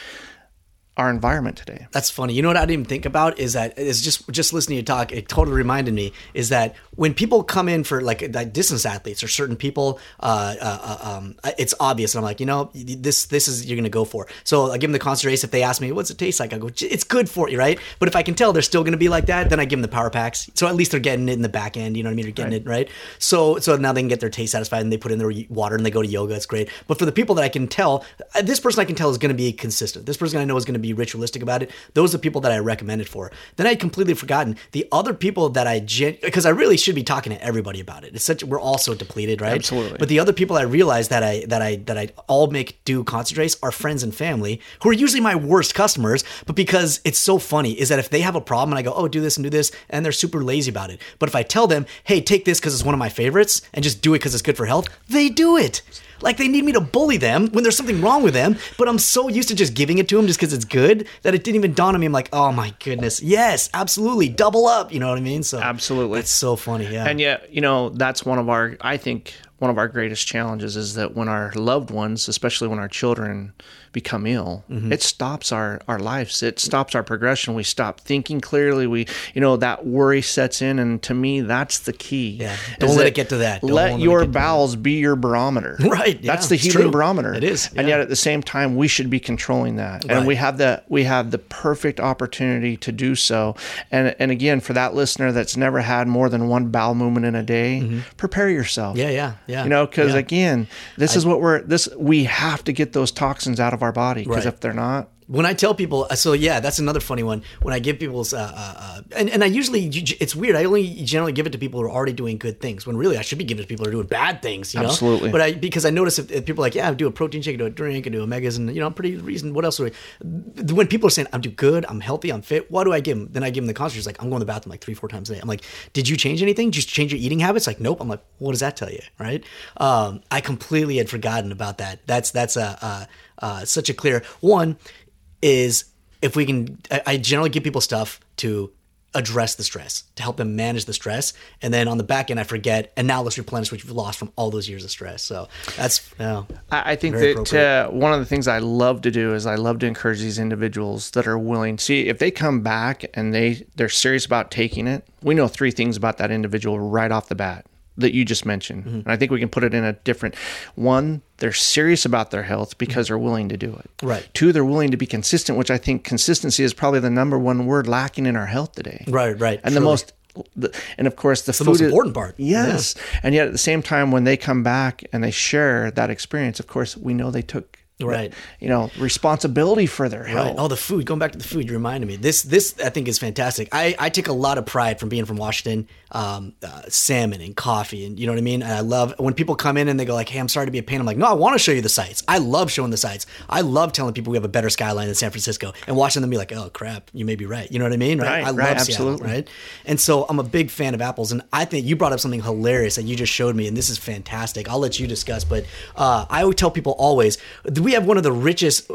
our environment today. That's funny. You know what I didn't even think about is that is just just listening to you talk. It totally reminded me is that when people come in for like, like distance athletes or certain people, uh, uh, uh, um, it's obvious. And I'm like, you know, this this is you're gonna go for. So I give them the concentrates. If they ask me, what's it taste like? I go, it's good for you, right? But if I can tell they're still gonna be like that, then I give them the power packs. So at least they're getting it in the back end. You know what I mean? They're getting it right. So so now they can get their taste satisfied and they put in their water and they go to yoga. It's great. But for the people that I can tell, uh, this person I can tell is going to be consistent. This person I know is going to be ritualistic about it. Those are the people that I recommend it for. Then I had completely forgotten the other people that I gen because I really should be talking to everybody about it. It's such we're all so depleted, right? Absolutely. But the other people I realized that I that I that I all make do concentrates are friends and family who are usually my worst customers. But because it's so funny is that if they have a problem and I go, oh, do this and do this, and they're super lazy about it. But if I tell them, hey, take this because it's one of my favorites, and just do it because it's good for health, they do it. Like they need me to bully them when there's something wrong with them, but I'm so used to just giving it to them just because it's good that it didn't even dawn on me. I'm like, oh my goodness, yes, absolutely, double up. You know what I mean? So Absolutely. it's so funny. Yeah, And yet, you know, that's one of our, I think, one of our greatest challenges is that when our loved ones, especially when our children become ill, Mm-hmm. it stops our, our lives. It stops our progression. We stop thinking clearly. We, you know, that worry sets in. And to me, that's the key. Yeah. Don't let it get to that. Don't let your get to that. bowels be your barometer. Right, yeah, That's the healing true. barometer. It is, And yet at the same time, we should be controlling that. Right. And we have the, we have the perfect opportunity to do so. And, and again, for that listener that's never had more than one bowel movement in a day, prepare yourself. Mm-hmm. yeah, yeah, yeah. You know, because Yeah. again, this is what we're this. We have to get those toxins out of our body because Right. if they're not, when I tell people, so yeah, that's another funny one. When I give people's, uh, uh, uh, and, and I usually, it's weird. I only generally give it to people who are already doing good things. When really, I should be giving it to people who are doing bad things. You know, Absolutely. But I because I notice if, if people are like, yeah, I do a protein shake, I do a drink, I do omegas, and you know, I'm pretty reason. What else? Do I, when people are saying I'm do good, I'm healthy, I'm fit, what do I give them? Then I give them the concentrates. Like I'm going to the bathroom like three, four times a day. I'm like, did you change anything? Just you change your eating habits? Like, nope. I'm like, what does that tell you? Right? Um, I completely had forgotten about that. That's that's a uh, uh, such a clear one is if we can I, I generally give people stuff to address the stress to help them manage the stress. And then on the back end i forget and now let's replenish what you've lost from all those years of stress. So that's yeah I, I think that uh, one of the things I love to do is I love to encourage these individuals that are willing. See, if they come back and they they're serious about taking it, we know three things about that individual right off the bat that you just mentioned, Mm-hmm. and I think we can put it in a different. One, they're serious about their health because they're willing to do it. Mm-hmm. Right. Two, they're willing to be consistent, which I think consistency is probably the number one word lacking in our health today. Right, right, And the most. the- And of course, the, the most important part. Yes, and yet at the same time, when they come back and they share that experience, of course, we know they took Right. You know, responsibility for their health. Right. Oh, the food. Going back to the food, you reminded me. This, this I think is fantastic. I, I take a lot of pride from being from Washington. Um, uh, salmon and coffee, and you know what I mean. And I love when people come in and they go like, "Hey, I'm sorry to be a pain." I'm like, "No, I want to show you the sights. I love showing the sights. I love telling people we have a better skyline than San Francisco, and watching them be like, "Oh crap, you may be right." You know what I mean? Right, I love right, Seattle, absolutely. right? And so I'm a big fan of apples, and I think you brought up something hilarious that you just showed me, and this is fantastic. I'll let you discuss, but uh, I would tell people always we have one of the richest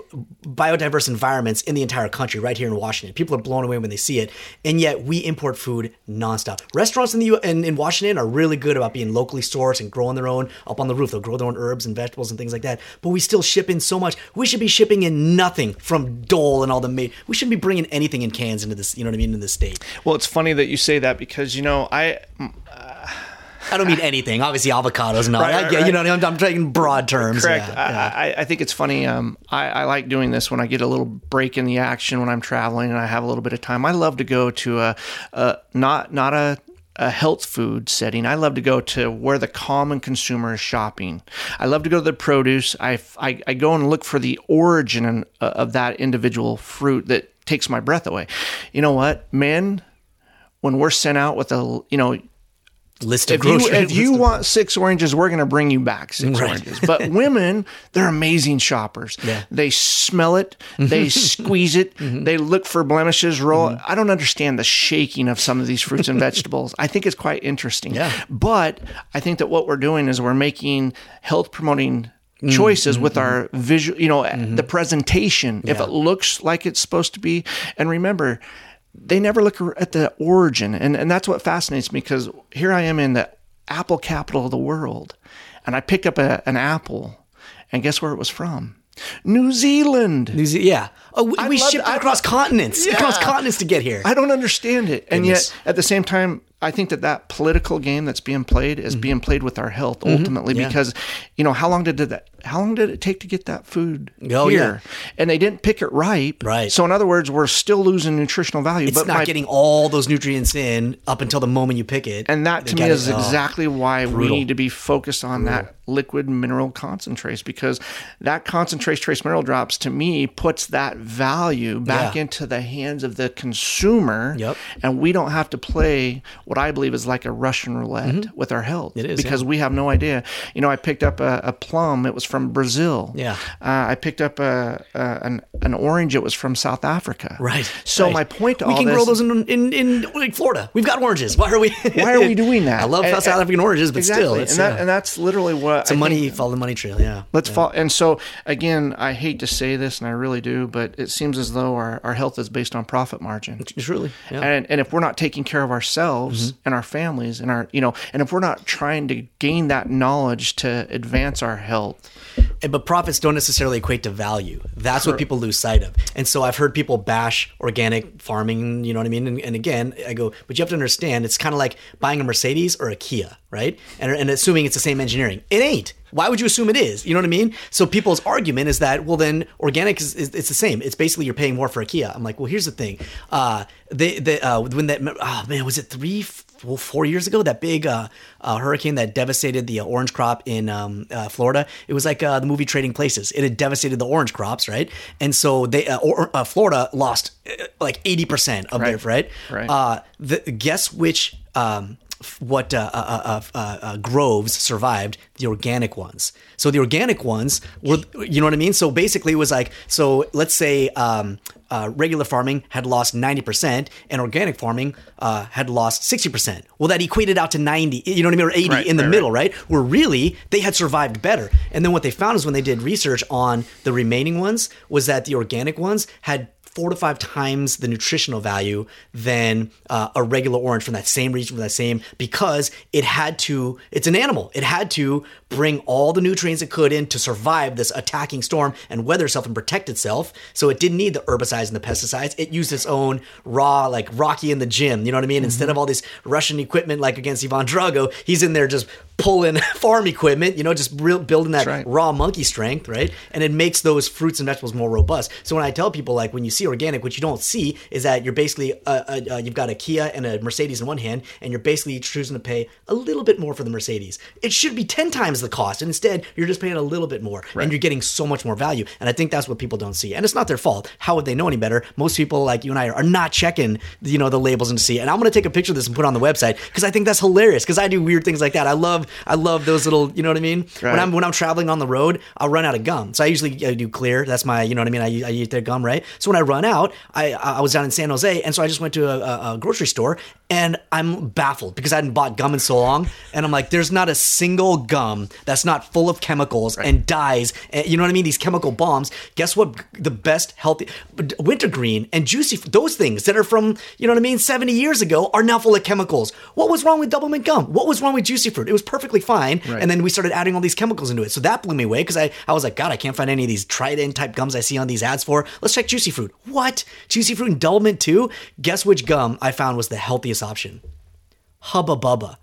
biodiverse environments in the entire country right here in Washington. People are blown away when they see it, and yet we import food nonstop. Restaurants in the U- in, in Washington are really good about being locally sourced and growing their own up on the roof. They'll grow their own herbs and vegetables and things like that. But we still ship in so much. We should be shipping in nothing from Dole and all the made. We shouldn't be bringing anything in cans into this. You know what I mean? In this state. Well, it's funny that you say that because you know I I don't mean anything. Obviously, avocados and all. Right, I right, get, right. You know, I'm, I'm taking broad terms. correct. Yeah, yeah. I, I, I think it's funny. Um, I, I like doing this when I get a little break in the action when I'm traveling and I have a little bit of time. I love to go to a, a not not a a health food setting. I love to go to where the common consumer is shopping. I love to go to the produce. I, I, I go and look for the origin uh, of that individual fruit that takes my breath away. You know what, men? When we're sent out with a you know List of if you if you want six oranges, we're going to bring you back six Right. oranges. But women, they're amazing shoppers. Yeah. They smell it, they squeeze it, mm-hmm. they look for blemishes. Roll. Mm-hmm. I don't understand the shaking of some of these fruits and vegetables. I think it's quite interesting. Yeah. But I think that what we're doing is we're making health promoting mm-hmm. choices with our visual you know the presentation if it looks like it's supposed to be and remember they never look at the origin and, and that's what fascinates me because here i am in the apple capital of the world and i pick up a, an apple and guess where it was from new zealand New Ze- yeah. Oh, we, we love- shipped I- across continents, across Yeah. continents to get here. I don't understand it. And yet, at the same time, I think that that political game that's being played is being played with our health ultimately Mm-hmm. Yeah. because, you know, how long did that? How long did it take to get that food Oh, here? And they didn't pick it ripe. Right. So in other words, we're still losing nutritional value. it's but not my- getting all those nutrients in up until the moment you pick it. and that to me is it- exactly why brutal. we need to be focused on that liquid mineral concentrates because that concentrates trace mineral drops to me puts that value back Yeah. into the hands of the consumer Yep. and we don't have to play what i believe is like a russian roulette with our health Mm-hmm. It is, because yeah. we have no idea you know i picked up a, a plum it was from brazil Yeah. uh, i picked up a, a an, an orange it was from south africa Right. so right. my point to we all can this grow those in, in in like Florida. We've got oranges. Why are we? why are we doing that I love And- South African oranges, but exactly. still, and, that, yeah. and that's literally what it's a I money think- follow the money trail. Yeah. Let's fall. And so again, I hate to say this, and I really do, but it seems as though our, our health is based on profit margin. Truly. Yeah. Mm-hmm. And, and if we're not taking care of ourselves and our families and our, you know, and if we're not trying to gain that knowledge to advance our health, And- but profits don't necessarily equate to value. That's what people lose sight of. And so I've heard people bash organic farming, you know what I mean? And, and again, I go, but you have to understand, it's kind of like buying a Mercedes or a Kia, right? And, and assuming it's the same engineering. It ain't. Why would you assume it is? You know what I mean? So people's argument is that, well, then organic is, is it's the same. It's basically you're paying more for a Kia. I'm like, well, here's the thing. Uh, they, they, uh, when that, oh man, was it three, well, four years ago, that big uh, uh, hurricane that devastated the uh, orange crop in um, uh, Florida. It was like uh, the movie Trading Places. It had devastated the orange crops, right? And so they, uh, or, uh, Florida lost uh, like eighty percent of their Right. right. Right. Uh, the, guess which. Um, what uh, uh, uh, uh, uh, groves survived the organic ones. So the organic ones were you know what i mean? So basically it was like so let's say um, uh, regular farming had lost 90% and organic farming uh, had lost 60% well that equated out to 90 you know what i mean? Or 80 Right, in the right, middle right? Where really they had survived better. And then what they found is when they did research on the remaining ones was that the organic ones had four to five times the nutritional value than uh, a regular orange from that same region, from that same, because it had to, it's an animal. It had to bring all the nutrients it could in to survive this attacking storm and weather itself and protect itself. So it didn't need the herbicides and the pesticides. It used its own raw, like Rocky in the gym. You know what I mean? Instead of all this Russian equipment, like against Ivan Drago, he's in there just pulling farm equipment, you know, just real, building that right. raw monkey strength, right? And it makes those fruits and vegetables more robust. So when I tell people, like, when you see organic, what you don't see is that you're basically, uh, uh, uh, you've got a Kia and a Mercedes in one hand, and you're basically choosing to pay a little bit more for the Mercedes. It should be 10 times the cost. And instead, you're just paying a little bit more, and you're getting so much more value. And I think that's what people don't see. And it's not their fault. How would they know any better? Most people, like you and I, are not checking, you know, the labels and see. And I'm going to take a picture of this and put it on the website because I think that's hilarious. Because I do weird things like that. I love, I love those little, you know what I mean? When I'm when I'm traveling on the road, I'll run out of gum. So I usually I do clear. That's my, you know what I mean? I, I eat their gum, right? So when I run out, I I was down in San Jose, and so I just went to a, a grocery store, and I'm baffled because I hadn't bought gum in so long, and I'm like, there's not a single gum that's not full of chemicals and dyes, and you know what I mean? These chemical bombs. Guess what? The best healthy wintergreen and juicy those things that are from you know what I mean 70 years ago are now full of chemicals. What was wrong with Doublemint gum? What was wrong with juicy fruit? It was perfectly fine, Right. and then we started adding all these chemicals into it. So that blew me away because I, I was like, God, I can't find any of these Trident type gums I see on these ads for. Let's check Juicy Fruit. What? Juicy Fruit and Doublemint too? Guess which gum I found was the healthiest option? Hubba Bubba.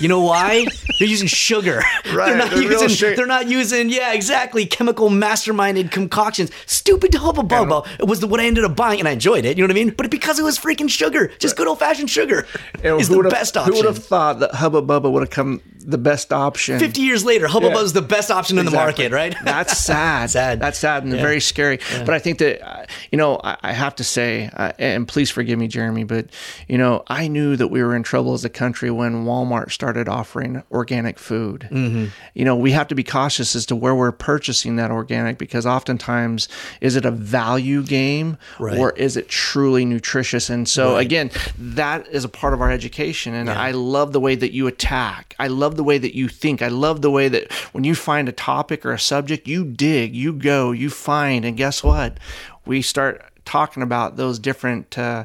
You know why? they're using sugar. Right, They're not the real using. sugar. They're not using. Yeah, exactly. Chemical masterminded concoctions. Stupid Hubba Bubba. It was the, what I ended up buying, and I enjoyed it. You know what I mean? But because it was freaking sugar, just good old fashioned sugar, is the best option. Who would have thought that Hubba Bubba would have come the best option? 50 years later, Hubba Yeah. is the best option in the market, right? That's sad. Sad. That's sad and Yeah. very scary. But I think that, uh, you know, I, I have to say, uh, and please forgive me, Jeremy, but, you know, I knew that we were in trouble as a country when Walmart started offering organic food. Mm-hmm. You know, we have to be cautious as to where we're purchasing that organic because oftentimes, is it a value game Right. or is it truly nutritious? And so, Right. again, that is a part of our education. And I love the way that you attack. I love the way that you think. I love the way that when you find a topic or a subject, you dig, you go, you find. And guess what? We start talking about those different, uh,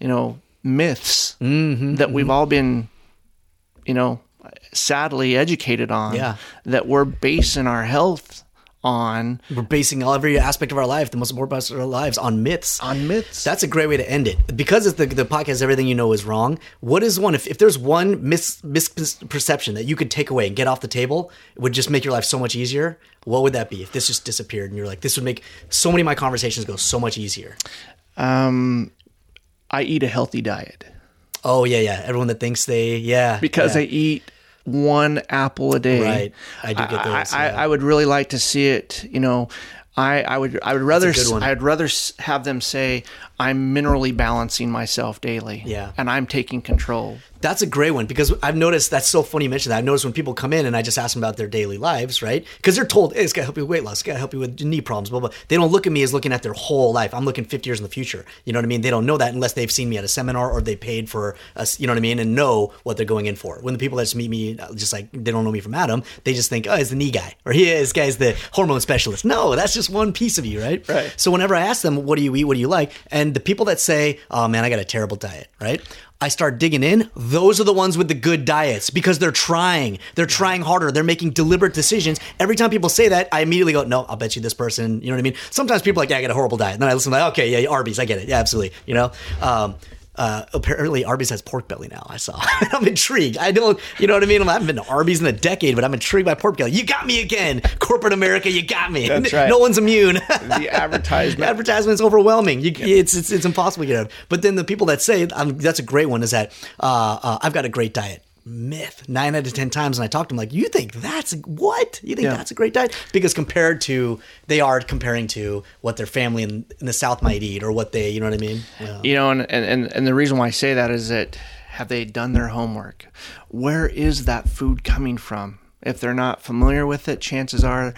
you know, myths Mm-hmm, that we've all been, you know, sadly educated on. Yeah. That we're basing our health on We're basing all every aspect of our life, the most important parts of our lives, on myths. on myths. That's a great way to end it. Because it's the, the podcast, everything you know is wrong. What is one, if, if there's one mis, misperception that you could take away and get off the table, it would just make your life so much easier, what would that be if this just disappeared and you're like, this would make so many of my conversations go so much easier? um, I eat a healthy diet. Oh, yeah, yeah. Everyone that thinks they, yeah. because yeah. I eat one apple a day. Right. I do get those, I, yeah. I, would really like to see it. You know, I, I would I would rather. I'd rather have them say I'm minerally balancing myself daily. Yeah. and I'm taking control. That's a great one because I've noticed that's so funny you mentioned that. I've noticed when people come in and I just ask them about their daily lives, right? Because they're told, hey, it's got to help you with weight loss, it's got to help you with knee problems, blah, blah. They don't look at me as looking at their whole life. I'm looking 50 years in the future. You know what I mean? They don't know that unless they've seen me at a seminar or they paid for us, you know what I mean? And know what they're going in for. When the people that just meet me, uh, just like they don't know me from Adam, they just think, oh, he's the knee guy or he is, guy's the hormone specialist. No, that's just one piece of you, right? Right. So whenever I ask them, what do you eat? What do you like? And the people that say, oh man, I got a terrible diet, right? I start digging in. Those are the ones with the good diets because they're trying. They're trying harder. They're making deliberate decisions. Every time people say that, I immediately go, no, I'll bet you this person, you know what I mean? Sometimes people are like, yeah, I got a horrible diet. And then I listen like, okay, yeah, Arby's, I get it. Yeah, absolutely. You know? Um, uh, apparently Arby's has pork belly now. I saw. I'm intrigued. I don't, you know what I mean? I haven't been to Arby's in a decade, but I'm intrigued by pork belly. You got me again, corporate America. You got me. That's right. No one's immune. The advertisement. advertisement's overwhelming. You, it's, it's it's impossible to get out. But then the people that say um, that's a great one is that uh, uh, I've got a great diet. Myth. Nine out of ten times, when I talk to them, like, you think that's what? You think Yeah. that's a great diet? Because compared to, they are comparing to what their family in, in the South might eat, or what they, you know what I mean? Yeah. You know, and, and, and, and the reason why I say that is that have they done their homework? Where is that food coming from? If they're not familiar with it, chances are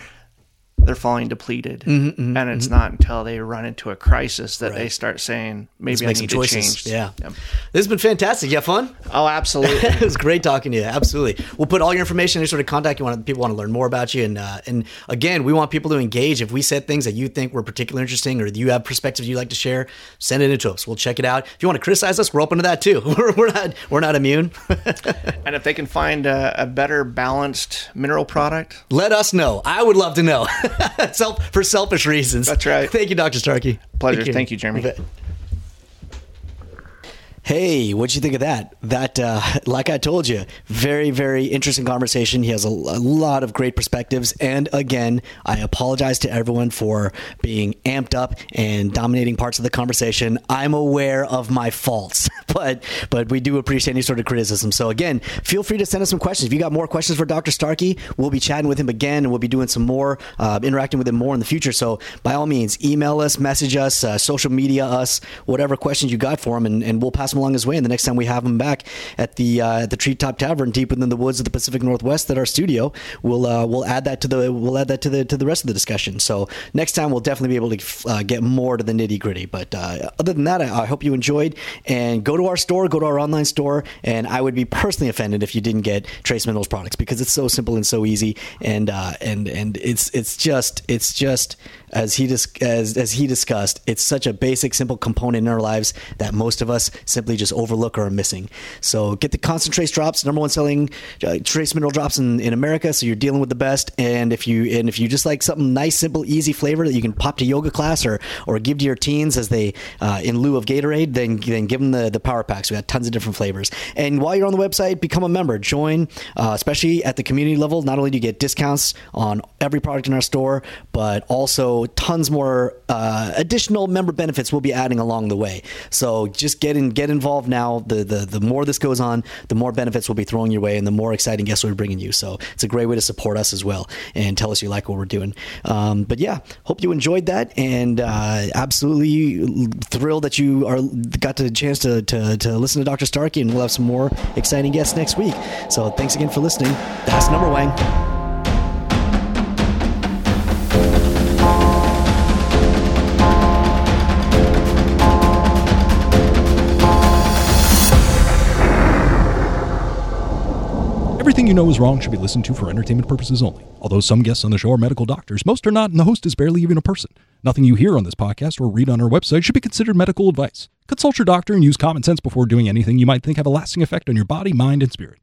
they're falling depleted. Mm-hmm, and it's not until they run into a crisis that they start saying, maybe I need to change. Yeah. This has been fantastic. You have fun? Oh, absolutely. it was great talking to you. Absolutely. We'll put all your information, in any sort of contact you want. People want to learn more about you, and uh, and again, we want people to engage. If we said things that you think were particularly interesting, or you have perspectives you'd like to share, send it into us. We'll check it out. If you want to criticize us, we're open to that too. We're, we're not we're not immune. and if they can find a, a better balanced mineral product, Let us know. I would love to know. Self for selfish reasons. That's right. Thank you, Dr. Starkey. Pleasure. Thank you, Jeremy. Hey, what'd you think of that? That, uh, like I told you, very, very interesting conversation. He has a, a, lot of great perspectives. And again, I apologize to everyone for being amped up and dominating parts of the conversation. I'm aware of my faults, but but we do appreciate any sort of criticism. So again, feel free to send us some questions. If you got more questions for Dr. Starkey, we'll be chatting with him again, and we'll be doing some more, uh, interacting with him more in the future. So by all means, email us, message us, uh, social media us, whatever questions you got for him, and, and we'll pass them along his way. And the next time we have him back at the uh, at the Treetop Tavern, deep within the woods of the Pacific Northwest, at our studio, we'll uh, we'll add that to the we'll add that to the to the rest of the discussion. So next time we'll definitely be able to uh, get more to the nitty gritty. But uh, other than that, I, I, hope you enjoyed and go to our store, go to our online store, and I would be personally offended if you didn't get Trace Minerals products because it's so simple and so easy, and uh, and and it's it's just it's just as he dis- as as he discussed, it's such a basic, simple component in our lives that most of us simply just overlook or are missing. So get the ConcenTrace drops, number one selling uh, trace mineral drops in, in America. So you're dealing with the best. And if you and if you just like something nice, simple, easy flavor that you can pop to yoga class or or give to your teens as they uh, in lieu of Gatorade, then then give them the the power packs. We got tons of different flavors. And while you're on the website, become a member. Join, uh, especially at the community level. Not only do you get discounts on every product in our store, but also tons more uh, additional member benefits we'll be adding along the way. So just get in, get involved now. The, the the more this goes on, the more benefits we'll be throwing your way, and the more exciting guests we're bringing you. So it's a great way to support us as well and tell us you like what we're doing. Um, but yeah, hope you enjoyed that, and uh, absolutely thrilled that you are got the chance to, to to listen to Dr. Starkey, and we'll have some more exciting guests next week. So thanks again for listening. That's number Wang. Everything you know is wrong should be listened to for entertainment purposes only. Although some guests on the show are medical doctors, most are not, and the host is barely even a person. Nothing you hear on this podcast or read on our website should be considered medical advice. Consult your doctor and use common sense before doing anything you might think have a lasting effect on your body, mind, and spirit.